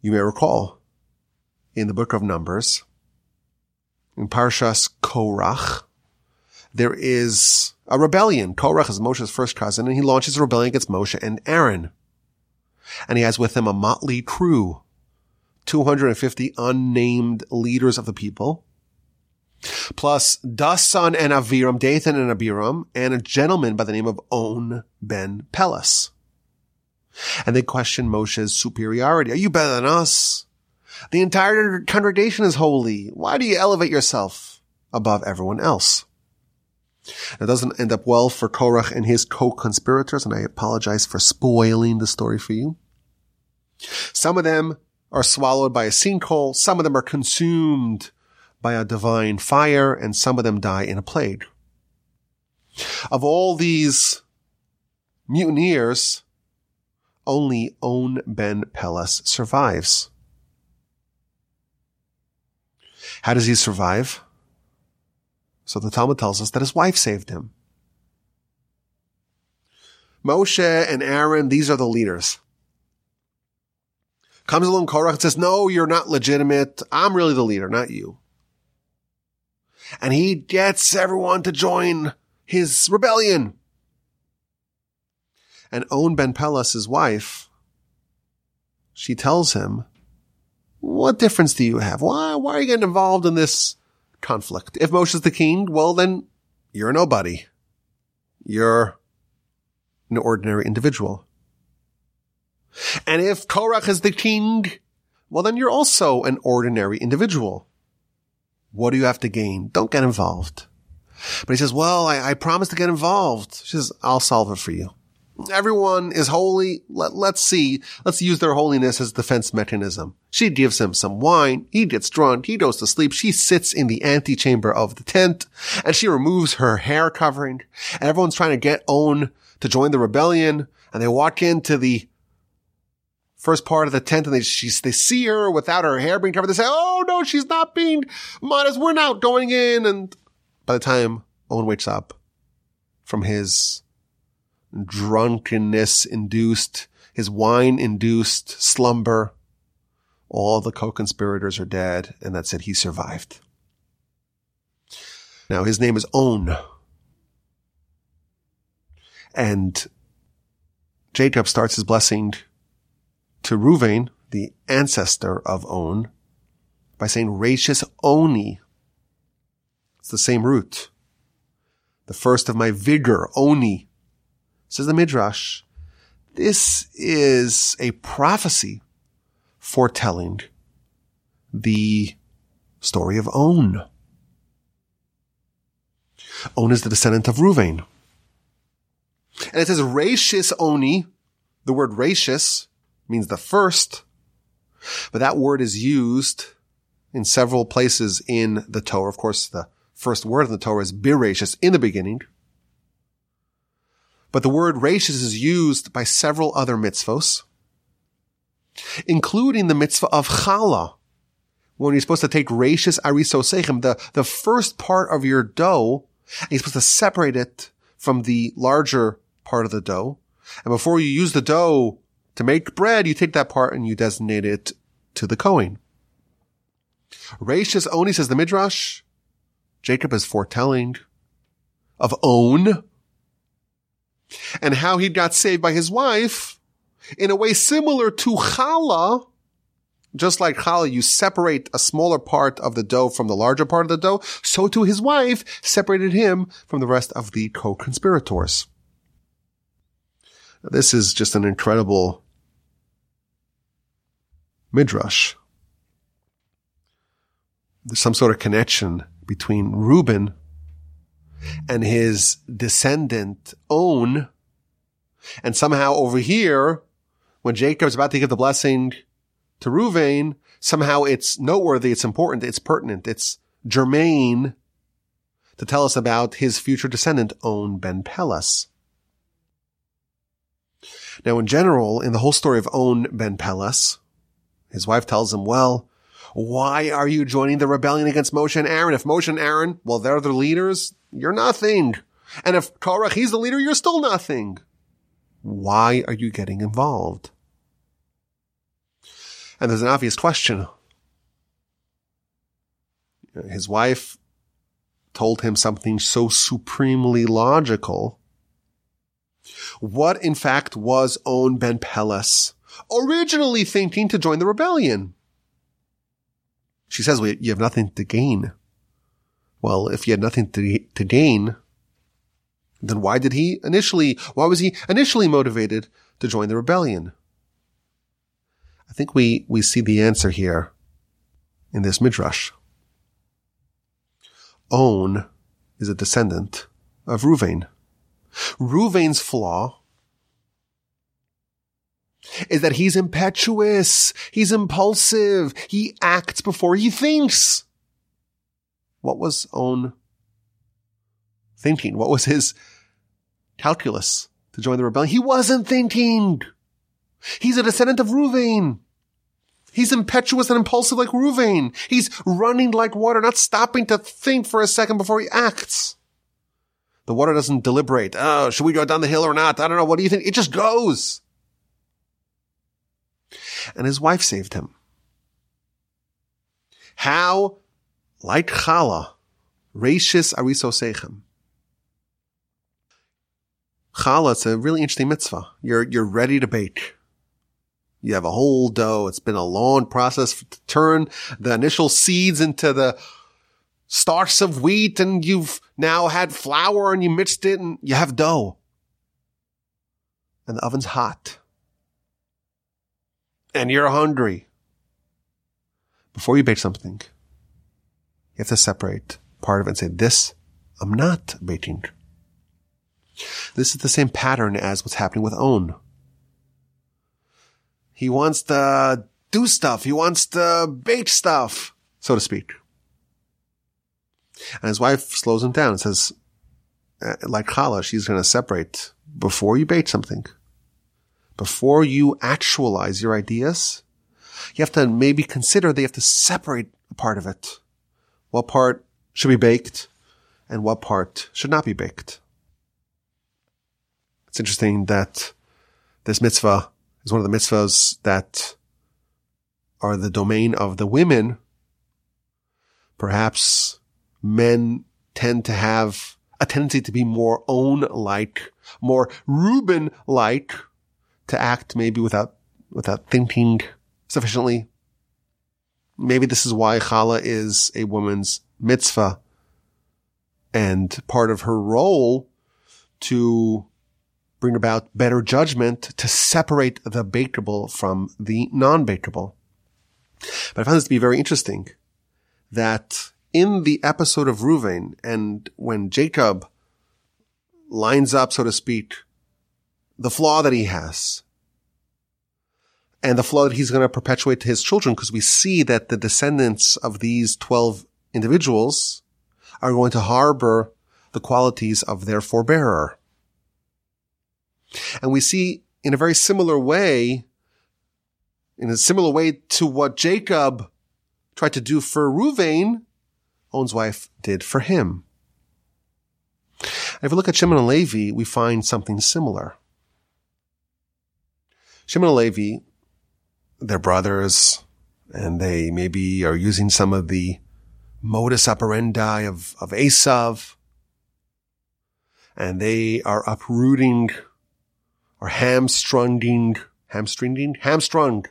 You may recall in the book of Numbers, in Parshas Korach, there is a rebellion. Korach is Moshe's first cousin, and he launches a rebellion against Moshe and Aaron. And he has with him a motley crew, 250 unnamed leaders of the people, plus Dasan and Aviram, Dathan and Abiram, and a gentleman by the name of On ben Peles. And they question Moshe's superiority. Are you better than us? The entire congregation is holy. Why do you elevate yourself above everyone else? It doesn't end up well for Korach and his co-conspirators, and I apologize for spoiling the story for you. Some of them are swallowed by a sinkhole, some of them are consumed by a divine fire, and some of them die in a plague. Of all these mutineers, only On Ben Peles survives. How does he survive? So the Talmud tells us that his wife saved him. Moshe and Aaron, these are the leaders. Comes along Korach and says, no, you're not legitimate. I'm really the leader, not you. And he gets everyone to join his rebellion. And On Ben Peles, his wife, she tells him, what difference do you have? Why, why are you getting involved in this conflict. If Moshe's the king, well then you're nobody. You're an ordinary individual. And if Korach is the king, well then you're also an ordinary individual. What do you have to gain? Don't get involved. But he says, well, I, I promised to get involved. She says, I'll solve it for you. Everyone is holy. Let, let's see. Let's use their holiness as defense mechanism. She gives him some wine. He gets drunk. He goes to sleep. She sits in the antechamber of the tent and she removes her hair covering. And everyone's trying to get On to join the rebellion. And they walk into the first part of the tent and they, she's, they see her without her hair being covered. They say, Oh no, she's not being modest. We're not going in. And by the time On wakes up from his drunkenness induced, his wine induced slumber. All the co-conspirators are dead, and that's it. He survived. Now his name is On. And Jacob starts his blessing to Ruvain, the ancestor of On, by saying Rachis Oni. It's the same root. The first of my vigor, Oni, says the Midrash, this is a prophecy foretelling the story of On. On is the descendant of Ruvain. And it says Rashis Oni. The word Rashis means the first, but that word is used in several places in the Torah. Of course, the first word in the Torah is Birashis in the beginning. But the word rachis is used by several other mitzvos, including the mitzvah of challah, when you're supposed to take rachis arisosechem, the, the first part of your dough, and you're supposed to separate it from the larger part of the dough. And before you use the dough to make bread, you take that part and you designate it to the Kohen. Rachis only says the Midrash, Jacob is foretelling of On, and how he got saved by his wife in a way similar to challah. Just like challah, you separate a smaller part of the dough from the larger part of the dough, so too his wife separated him from the rest of the co-conspirators. This is just an incredible midrash. There's some sort of connection between Reuben and his descendant On. And somehow over here, when Jacob's about to give the blessing to Ruvain, somehow it's noteworthy, it's important, it's pertinent, it's germane to tell us about his future descendant, On ben Peles. Now, in general, in the whole story of On ben Peles, his wife tells him, well, why are you joining the rebellion against Moshe and Aaron? If Moshe and Aaron, well, they're the leaders, you're nothing. And if Korach, he's the leader, you're still nothing. Why are you getting involved? And there's an obvious question. His wife told him something so supremely logical. What in fact was On Ben Peles originally thinking to join the rebellion? She says, well, you have nothing to gain. Well, if he had nothing to, to gain, then why did he initially, why was he initially motivated to join the rebellion? I think we, we see the answer here in this midrash. On is a descendant of Ruvain. Ruvain's flaw is that he's impetuous. He's impulsive. He acts before he thinks. What was On thinking? What was his calculus to join the rebellion? He wasn't thinking. He's a descendant of Ruvain. He's impetuous and impulsive like Ruvain. He's running like water, not stopping to think for a second before he acts. The water doesn't deliberate. Oh, should we go down the hill or not? I don't know. What do you think? It just goes. And his wife saved him. How like challah, rashis arisosechem. Challah, it's a really interesting mitzvah. You're, you're ready to bake. You have a whole dough. It's been a long process to turn the initial seeds into the stalks of wheat and you've now had flour and you mixed it and you have dough. And the oven's hot. And you're hungry. Before you bake something, You have to separate part of it and say, this, I'm not baiting. This is the same pattern as what's happening with On. He wants to do stuff. He wants to bait stuff, so to speak. And his wife slows him down and says, uh, like challah, she's going to separate before you bait something. Before you actualize your ideas, you have to maybe consider you have to separate a part of it. What part should be baked and what part should not be baked. It's interesting that this mitzvah is one of the mitzvahs that are the domain of the women. Perhaps men tend to have a tendency to be more On-like, more Reuben-like, to act maybe without, without thinking sufficiently. Maybe this is why challah is a woman's mitzvah and part of her role to bring about better judgment to separate the bakeable from the non-bakeable. But I found this to be very interesting that in the episode of Ruvain and when Jacob lines up, so to speak, the flaw that he has and the flaw that he's going to perpetuate to his children because we see that the descendants of these 12 individuals are going to harbor the qualities of their forbearer. And we see in a very similar way, in a similar way to what Jacob tried to do for Ruvain, On's wife did for him. And if we look at Shimon and Levi, we find something similar. Shimon and Levi, they're brothers, and they maybe are using some of the modus operandi of, of Esav, and they are uprooting or hamstringing, hamstringing, hamstrung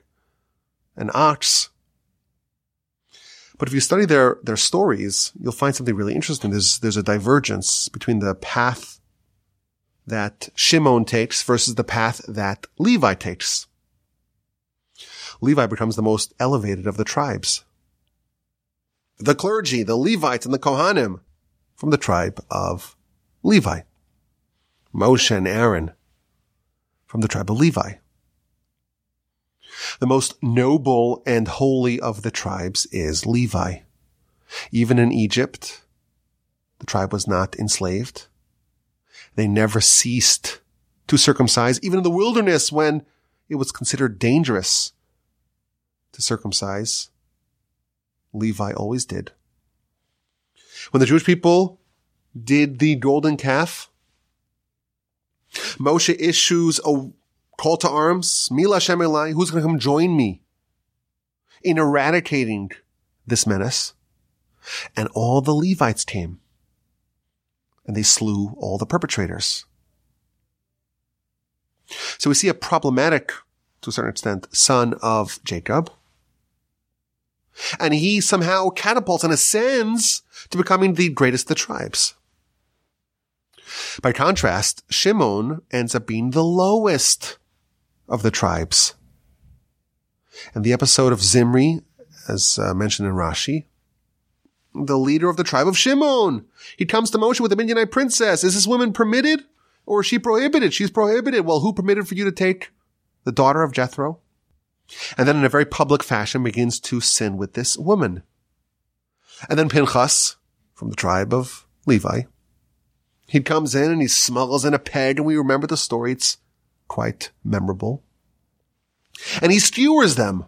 an ox. But if you study their, their stories, you'll find something really interesting. There's, there's a divergence between the path that Shimon takes versus the path that Levi takes. Levi becomes the most elevated of the tribes. The clergy, the Levites and the Kohanim from the tribe of Levi. Moshe and Aaron from the tribe of Levi. The most noble and holy of the tribes is Levi. Even in Egypt, the tribe was not enslaved. They never ceased to circumcise, even in the wilderness when it was considered dangerous to circumcise. Levi always did. When the Jewish people did the golden calf, Moshe issues a call to arms. Mi LaShem elai, who's going to come join me in eradicating this menace? And all the Levites came and they slew all the perpetrators. So we see a problematic, to a certain extent, son of Jacob. And he somehow catapults and ascends to becoming the greatest of the tribes. By contrast, Shimon ends up being the lowest of the tribes. And the episode of Zimri, as uh, mentioned in Rashi, the leader of the tribe of Shimon, he comes to Moshe with a Midianite princess. Is this woman permitted or is she prohibited? She's prohibited. Well, who permitted for you to take the daughter of Jethro? And then in a very public fashion begins to sin with this woman. And then Pinchas from the tribe of Levi he comes in and he smuggles in a peg and we remember the story. It's quite memorable. And he skewers them.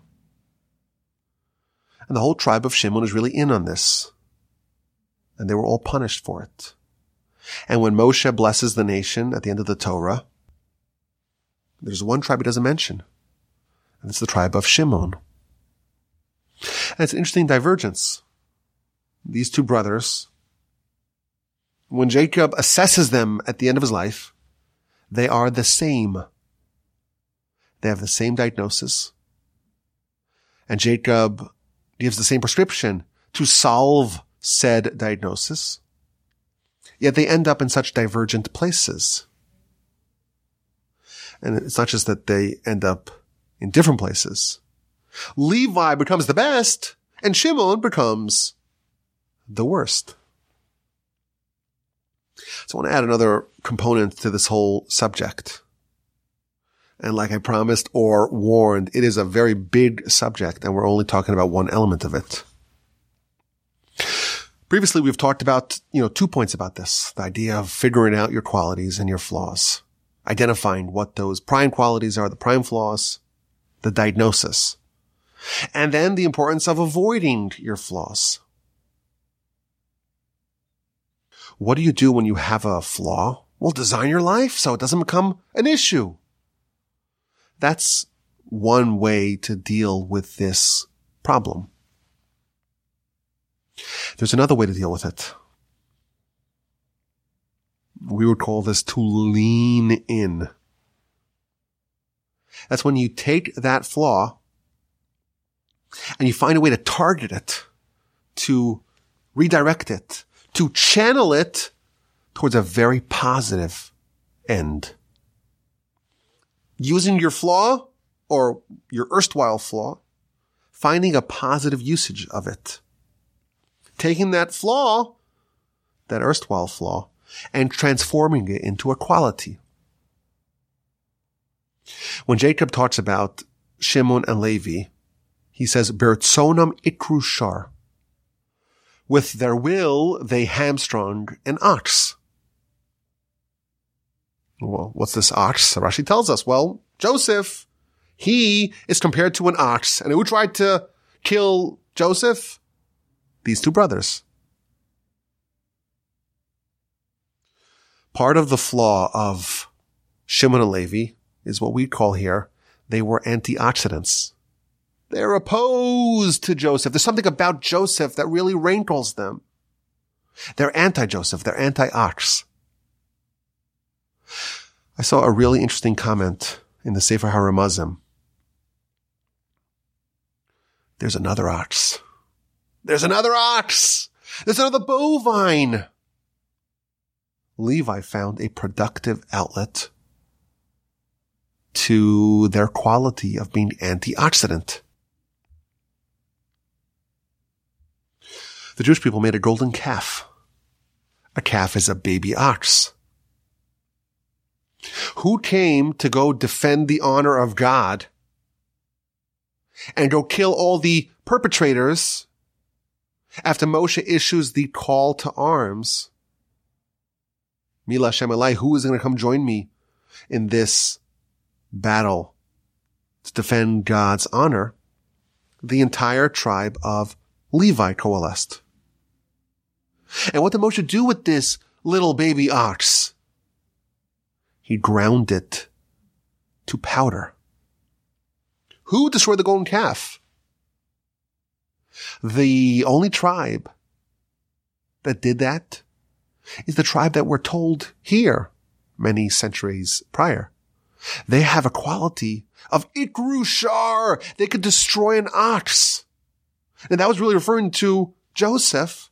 And the whole tribe of Shimon is really in on this. And they were all punished for it. And when Moshe blesses the nation at the end of the Torah, there's one tribe he doesn't mention. And it's the tribe of Shimon. And it's an interesting divergence. These two brothers when Jacob assesses them at the end of his life, they are the same. They have the same diagnosis. And Jacob gives the same prescription to solve said diagnosis. Yet they end up in such divergent places. And it's not just that they end up in different places. Levi becomes the best and Shimon becomes the worst. So I want to add another component to this whole subject. And like I promised or warned, it is a very big subject and we're only talking about one element of it. Previously, we've talked about, you know, two points about this. The idea of figuring out your qualities and your flaws, identifying what those prime qualities are, the prime flaws, the diagnosis, and then the importance of avoiding your flaws. What do you do when you have a flaw? Well, design your life so it doesn't become an issue. That's one way to deal with this problem. There's another way to deal with it. We would call this to lean in. That's when you take that flaw and you find a way to target it, to redirect it, to channel it towards a very positive end. Using your flaw or your erstwhile flaw, finding a positive usage of it. Taking that flaw, that erstwhile flaw, and transforming it into a quality. When Jacob talks about Shimon and Levi, he says, Bertzonam ikru shor. With their will, they hamstrung an ox. Well, what's this ox? Rashi tells us, well, Joseph, he is compared to an ox. And who tried to kill Joseph? These two brothers. Part of the flaw of Shimon and Levi is what we call here, they were antioxidants. They're opposed to Joseph. There's something about Joseph that really rankles them. They're anti-Joseph. They're anti-ox. I saw a really interesting comment in the Sefer HaRamazim. There's another ox. There's another ox. There's another bovine. Levi found a productive outlet to their quality of being antioxidant. The Jewish people made a golden calf. A calf is a baby ox. Who came to go defend the honor of God and go kill all the perpetrators after Moshe issues the call to arms? Mi LaShem elai, who is going to come join me in this battle to defend God's honor? The entire tribe of Levi coalesced. And what did Moshe do with this little baby ox? He ground it to powder. Who destroyed the golden calf? The only tribe that did that is the tribe that we're told here many centuries prior. They have a quality of Ikru shor. They could destroy an ox. And that was really referring to Joseph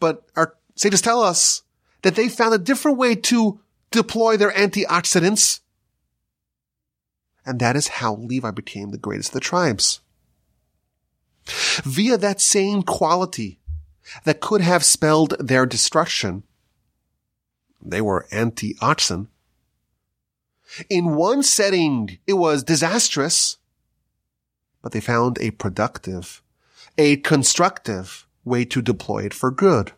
but our sages tell us that they found a different way to deploy their antioxidants. And that is how Levi became the greatest of the tribes. Via that same quality that could have spelled their destruction, they were anti-oxen. In one setting, it was disastrous, but they found a productive, a constructive, way to deploy it for good.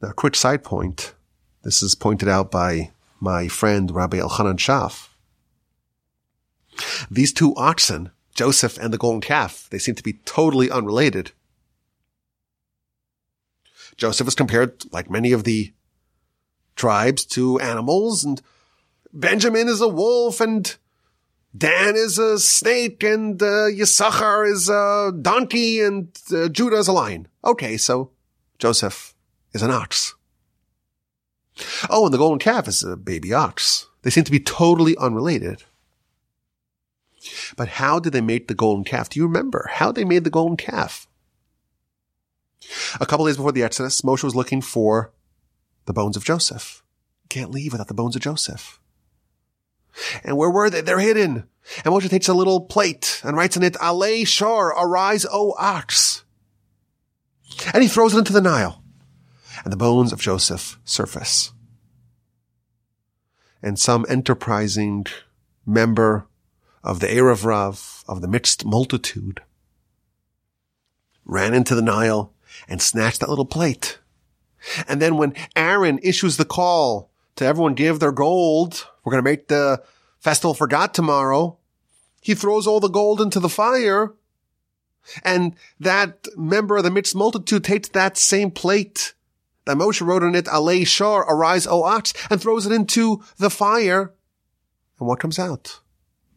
Now, a quick side point. This is pointed out by my friend Rabbi Elchanan Shaf. These two oxen, Joseph and the golden calf, they seem to be totally unrelated. Joseph is compared, like many of the tribes, to animals, and Benjamin is a wolf, and Dan is a snake and uh, Yisachar is a donkey and uh, Judah is a lion. Okay, so Joseph is an ox. Oh, and the golden calf is a baby ox. They seem to be totally unrelated. But how did they make the golden calf? Do you remember how they made the golden calf? A couple days before the Exodus, Moshe was looking for the bones of Joseph. Can't leave without the bones of Joseph. And where were they? They're hidden And Moshe takes a little plate and writes on it, Alei Shor, arise, O ox. And he throws it into the Nile. And the bones of Joseph surface. And some enterprising member of the Erev Rav, of the mixed multitude, ran into the Nile and snatched that little plate. And then when Aaron issues the call to everyone give their gold, we're going to make the festival for God tomorrow. He throws all the gold into the fire. And that member of the mixed multitude takes that same plate that Moshe wrote on it, Alei Shor, arise, O ox, and throws it into the fire. And what comes out?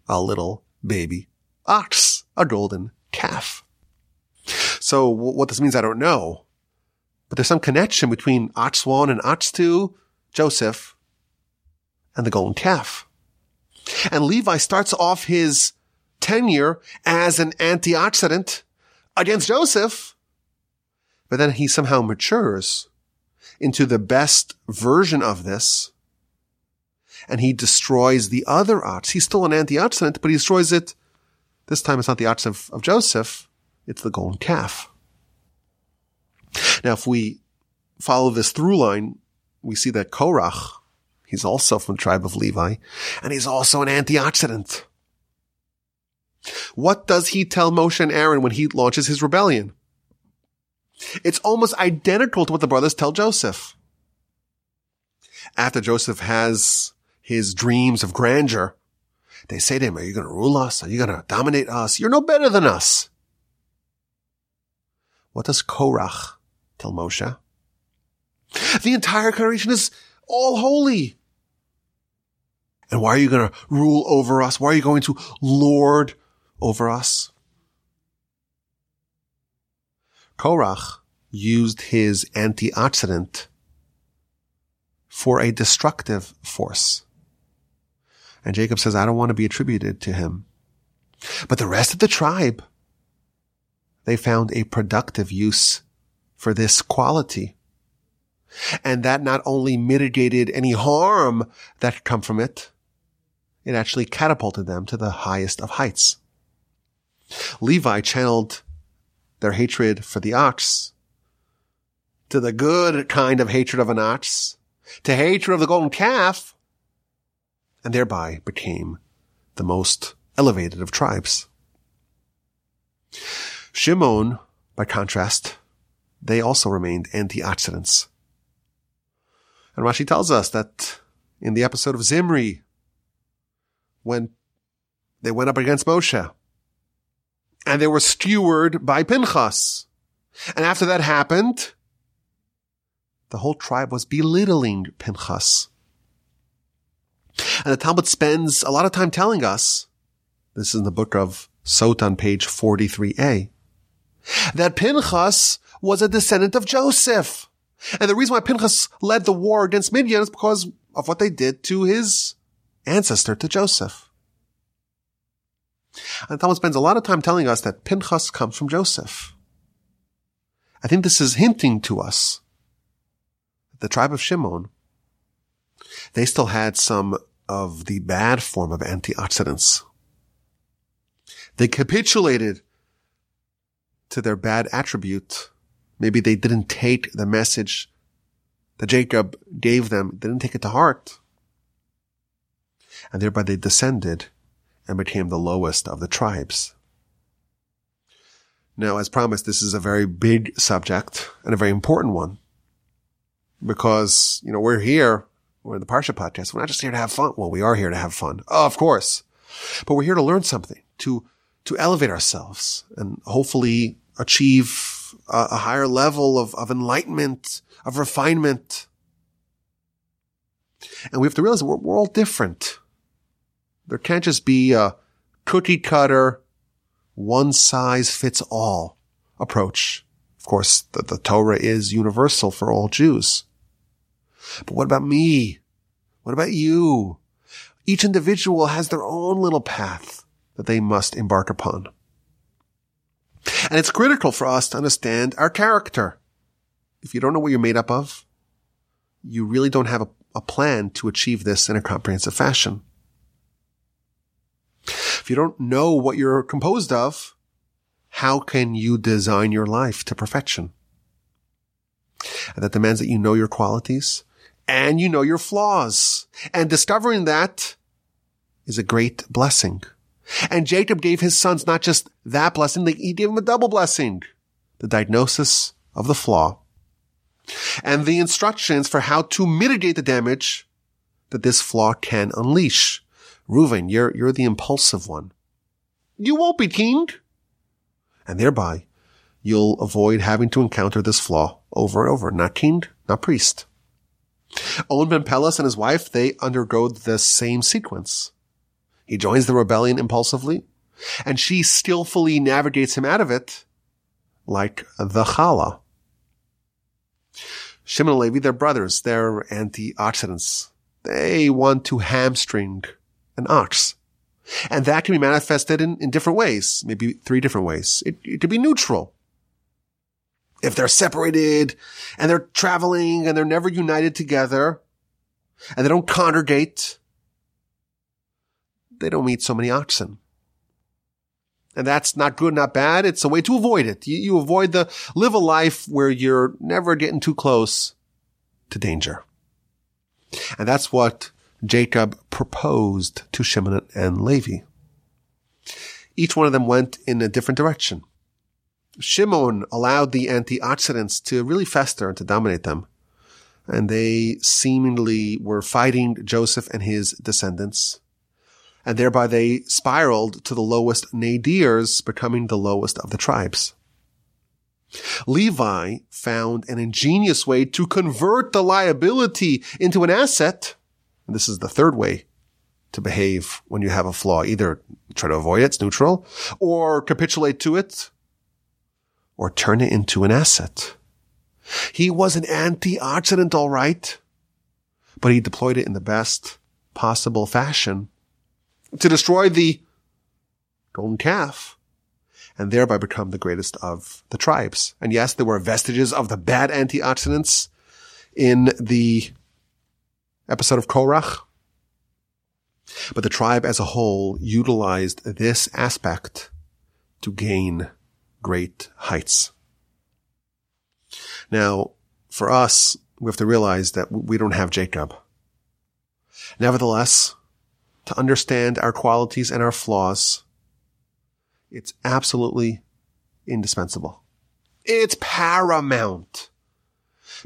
A little baby ox, a golden calf. So what this means, I don't know. But there's some connection between ox 1 and ox 2, Joseph, and the golden calf. And Levi starts off his tenure as an antioxidant against Joseph, but then he somehow matures into the best version of this and he destroys the other ox. He's still an antioxidant, but he destroys it. This time it's not the ox of, of Joseph. It's the golden calf. Now, if we follow this through line, we see that Korach, he's also from the tribe of Levi, and he's also an antioxidant. What does he tell Moshe and Aaron when he launches his rebellion? It's almost identical to what the brothers tell Joseph. After Joseph has his dreams of grandeur, they say to him, are you going to rule us? Are you going to dominate us? You're no better than us. What does Korach tell Moshe? The entire creation is all holy. And why are you going to rule over us? Why are you going to lord over us? Korach used his antioxidant for a destructive force. And Jacob says, I don't want to be attributed to him. But the rest of the tribe, they found a productive use for this quality. And that not only mitigated any harm that could come from it, it actually catapulted them to the highest of heights. Levi channeled their hatred for the ox to the good kind of hatred of an ox, to hatred of the golden calf, and thereby became the most elevated of tribes. Shimon, by contrast, they also remained antioxidants. And Rashi tells us that in the episode of Zimri, when they went up against Moshe, and they were steward by Pinchas. And after that happened, the whole tribe was belittling Pinchas. And the Talmud spends a lot of time telling us, this is in the book of Sotah on page 43a, that Pinchas was a descendant of Joseph. And the reason why Pinchas led the war against Midian is because of what they did to his ancestor, to Joseph. And Talmud spends a lot of time telling us that Pinchas comes from Joseph. I think this is hinting to us that the tribe of Shimon, they still had some of the bad form of antioxidants. They capitulated to their bad attribute. Maybe they didn't take the message that Jacob gave them, they didn't take it to heart. And thereby they descended and became the lowest of the tribes. Now, as promised, this is a very big subject and a very important one because, you know, we're here, we're the Parsha podcast. We're not just here to have fun. Well, we are here to have fun. Oh, of course. But we're here to learn something, to, to elevate ourselves and hopefully achieve a, a higher level of, of enlightenment, of refinement. And we have to realize we're, we're all different. There can't just be a cookie cutter, one size fits all approach. Of course, the, the Torah is universal for all Jews. But what about me? What about you? Each individual has their own little path that they must embark upon. And it's critical for us to understand our character. If you don't know what you're made up of, you really don't have a, a plan to achieve this in a comprehensive fashion. If you don't know what you're composed of, how can you design your life to perfection? And that demands that you know your qualities and you know your flaws. And discovering that is a great blessing. And Jacob gave his sons not just that blessing, he gave them a double blessing. The diagnosis of the flaw and the instructions for how to mitigate the damage that this flaw can unleash. Reuven, you're, you're the impulsive one. You won't be king. And thereby, you'll avoid having to encounter this flaw over and over. Not king, not priest. On ben Peles and his wife, they undergo the same sequence. He joins the rebellion impulsively, and she skillfully navigates him out of it like the challah. Shimon and Levi, they're brothers. They're antioxidants. They want to hamstring an ox. And that can be manifested in, in different ways, maybe three different ways. It, it could be neutral. If they're separated and they're traveling and they're never united together and they don't congregate, they don't meet so many oxen. And that's not good, not bad. It's a way to avoid it. You, you avoid the, live a life where you're never getting too close to danger. And that's what Jacob proposed to Shimon and Levi. Each one of them went in a different direction. Shimon allowed the antioxidants to really fester and to dominate them. And they seemingly were fighting Joseph and his descendants and thereby they spiraled to the lowest nadirs, becoming the lowest of the tribes. Levi found an ingenious way to convert the liability into an asset. And this is the third way to behave when you have a flaw. Either try to avoid it, it's neutral, or capitulate to it, or turn it into an asset. He was an antioxidant, all right, but he deployed it in the best possible fashion to destroy the golden calf and thereby become the greatest of the tribes. And yes, there were vestiges of the bad antioxidants in the episode of Korach. But the tribe as a whole utilized this aspect to gain great heights. Now, for us, we have to realize that we don't have Jacob. Nevertheless, to understand our qualities and our flaws, it's absolutely indispensable. It's paramount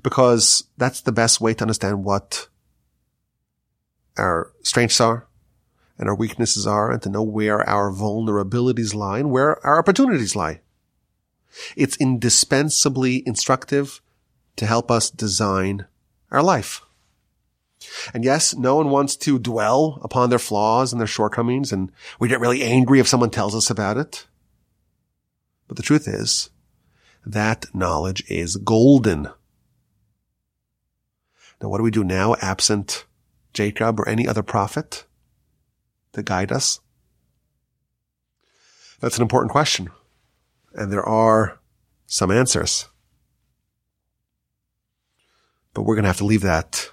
because that's the best way to understand what our strengths are and our weaknesses are and to know where our vulnerabilities lie and where our opportunities lie. It's indispensably instructive to help us design our life. And yes, no one wants to dwell upon their flaws and their shortcomings, and we get really angry if someone tells us about it. But the truth is, that knowledge is golden. Now, what do we do now absent Jacob or any other prophet to guide us? That's an important question. And there are some answers. But we're going to have to leave that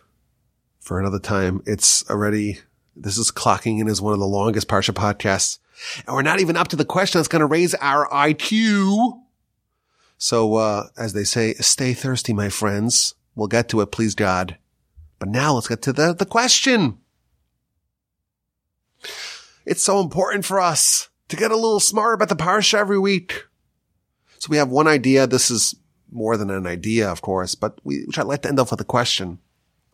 for another time. It's already, this is clocking in as one of the longest Parsha podcasts. And we're not even up to the question that's going to raise our IQ. So, uh, as they say, stay thirsty, my friends. We'll get to it, please God. But now let's get to the, the question. It's so important for us to get a little smarter about the Parsha every week. So we have one idea. This is more than an idea, of course, but we, which I'd like to end off with a question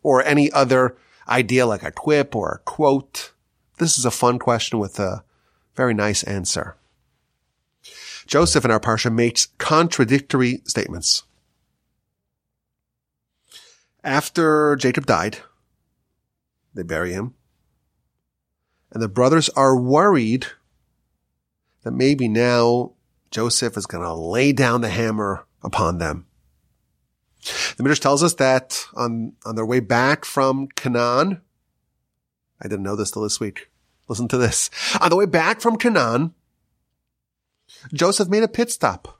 or any other idea like a quip or a quote? This is a fun question with a very nice answer. Joseph in our parsha makes contradictory statements. After Jacob died, they bury him. And the brothers are worried that maybe now Joseph is going to lay down the hammer upon them. The Midrash tells us that on, on their way back from Canaan, I didn't know this till this week. Listen to this. On the way back from Canaan, Joseph made a pit stop.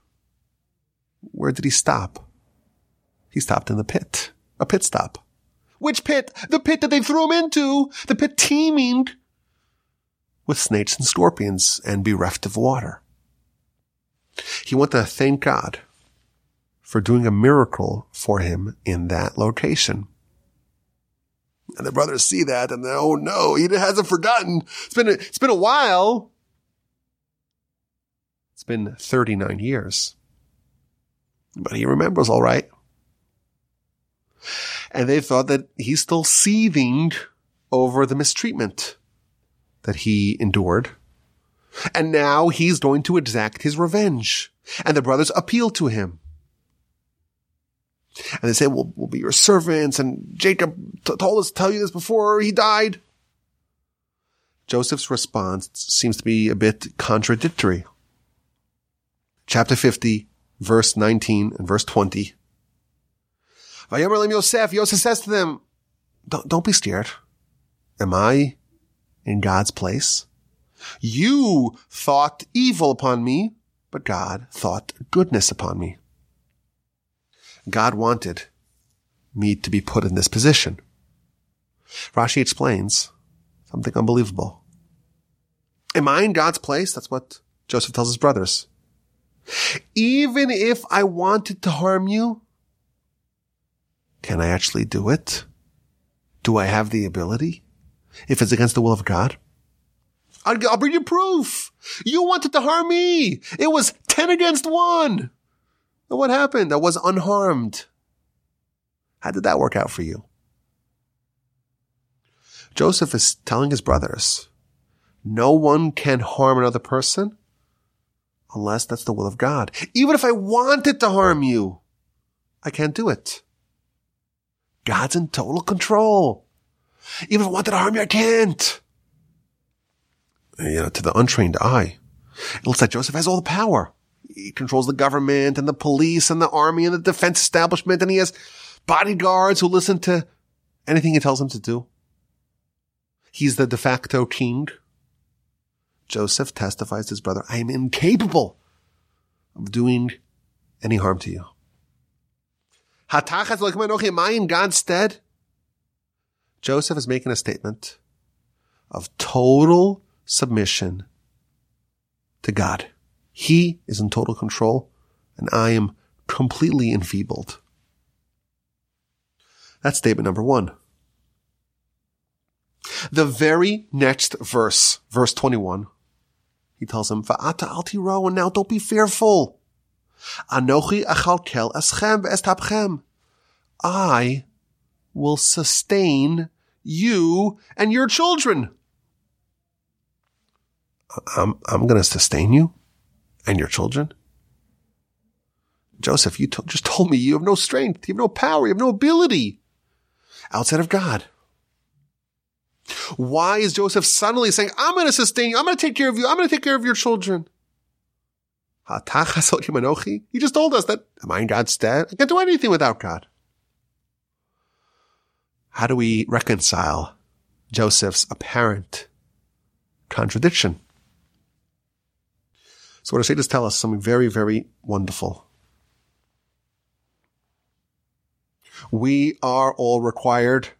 Where did he stop? He stopped in the pit. A pit stop. Which pit? The pit that they threw him into. The pit teeming with snakes and scorpions and bereft of water. He wanted to thank God for doing a miracle for him in that location. And the brothers see that and they, oh no, he hasn't forgotten. It's been, a, it's been a while. It's been 39 years. But he remembers all right. And they thought that he's still seething over the mistreatment that he endured. And now he's going to exact his revenge. And the brothers appeal to him. And they say, we'll, we'll be your servants. And Jacob t- told us to tell you this before he died. Joseph's response seems to be a bit contradictory. Chapter 50, verse 19 and verse 20. Vayomer Yosef, Yosef says to them, don't, don't be scared. Am I in God's place? You thought evil upon me, but God thought goodness upon me. God wanted me to be put in this position. Rashi explains something unbelievable. Am I in God's place? That's what Joseph tells his brothers. Even if I wanted to harm you, can I actually do it? Do I have the ability? If it's against the will of God? I'll, I'll bring you proof. You wanted to harm me. It was 10 against 1. And what happened? I was unharmed. How did that work out for you? Joseph is telling his brothers, no one can harm another person unless that's the will of God. Even if I wanted to harm you, I can't do it. God's in total control. Even if I wanted to harm you, I can't. You know, to the untrained eye, it looks like Joseph has all the power. He controls the government and the police and the army and the defense establishment and he has bodyguards who listen to anything he tells them to do. He's the de facto king. Joseph testifies to his brother, I am incapable of doing any harm to you. Am I in God's stead? Joseph is making a statement of total submission to God. He is in total control and I am completely enfeebled. That's statement number one. The very next verse, verse 21, he tells him, Va'ata al tiro, and now don't be fearful. Anochi achalkel eschem ve'estapchem. I will sustain you and your children. I'm, I'm going to sustain you and your children. Joseph, you just told me you have no strength, you have no power, you have no ability outside of God. Why is Joseph suddenly saying, I'm going to sustain you, I'm going to take care of you, I'm going to take care of your children? He just told us that, am I in God's stead? I can't do anything without God. How do we reconcile Joseph's apparent contradiction? So what say is tell us something very, very wonderful. We are all required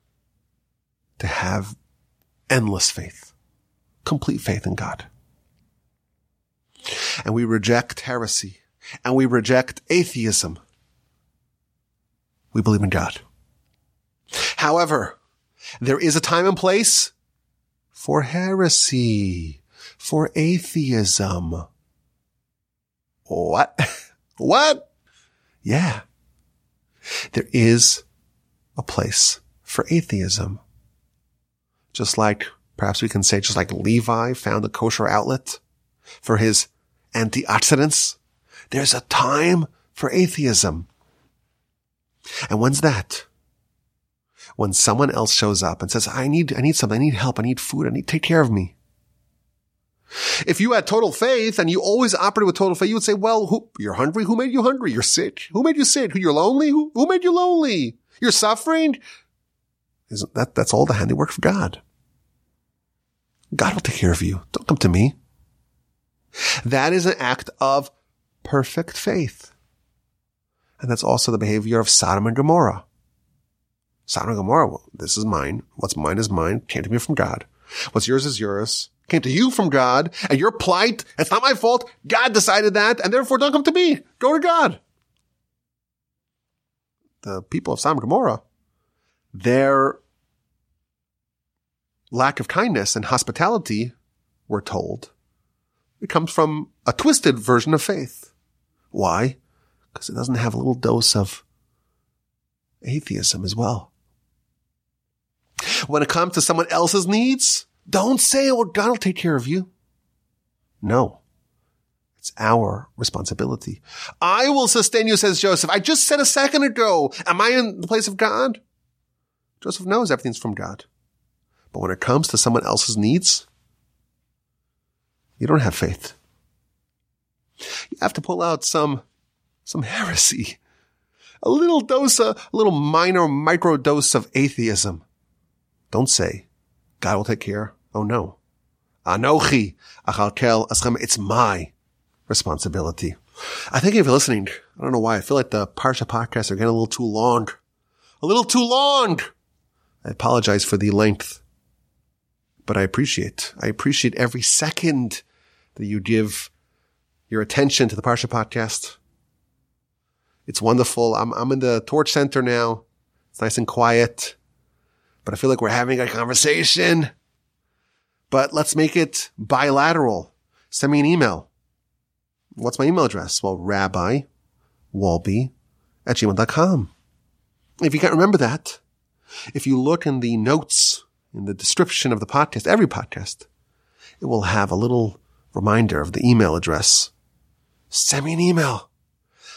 to have endless faith, complete faith in God. And we reject heresy and we reject atheism. We believe in God. However, there is a time and place for heresy, for atheism. What? *laughs* what? Yeah. There is a place for atheism. Just like, perhaps we can say, just like Levi found a kosher outlet for his antioxidants. There's a time for atheism. And when's that? When someone else shows up and says, I need, I need something. I need help. I need food. I need take care of me. If you had total faith and you always operated with total faith, you would say, well, who, you're hungry. Who made you hungry? You're sick. Who made you sick? Who, You're lonely. Who, who made you lonely? You're suffering. Isn't that, that's all the handiwork of God. God will take care of you. Don't come to me. That is an act of perfect faith. And that's also the behavior of Sodom and Gomorrah. Sodom and Gomorrah, well, this is mine. What's mine is mine. Came to me from God. What's yours is yours. Came to you from God and your plight, it's not my fault. God decided that and therefore don't come to me. Go to God. The people of Sodom and Gomorrah, their lack of kindness and hospitality, we're told, it comes from a twisted version of faith. Why? Because it doesn't have a little dose of atheism as well. When it comes to someone else's needs, don't say, well, God will take care of you. No. It's our responsibility. I will sustain you, says Joseph. I just said a second ago, am I in the place of God? Joseph knows everything's from God. But when it comes to someone else's needs, you don't have faith. You have to pull out some, some heresy. A little dose, a little minor micro dose of atheism. Don't say, God will take care. Oh no. Anochi achalkel aschem. It's my responsibility. I think if you're listening, I don't know why. I feel like the Parsha podcasts are getting a little too long. A little too long. I apologize for the length, but I appreciate, I appreciate every second that you give your attention to the Parsha podcast. It's wonderful. I'm, I'm in the Torch Center now. It's nice and quiet, but I feel like we're having a conversation. But let's make it bilateral. Send me an email. What's my email address? Well, rabbi wolbe at gmail.com. If you can't remember that, if you look in the notes in the description of the podcast, every podcast, it will have a little reminder of the email address. Send me an email.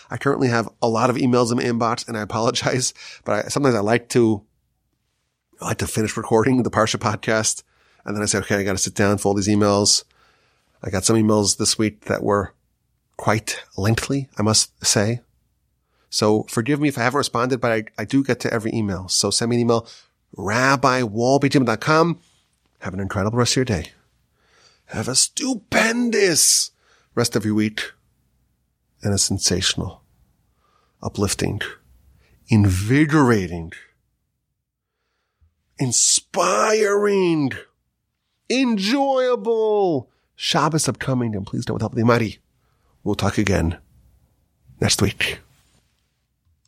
I currently have a lot of emails in my inbox and I apologize, but I, sometimes I like to, I like to finish recording the Parsha podcast and then I said, okay, I got to sit down for all these emails. I got some emails this week that were quite lengthy, I must say. So forgive me if I haven't responded, but I, I do get to every email. So send me an email, rabbiwolbejim.com. Have an incredible rest of your day. Have a stupendous rest of your week and a sensational, uplifting, invigorating, inspiring enjoyable Shabbos upcoming, and please don't help the mighty. We'll talk again next week.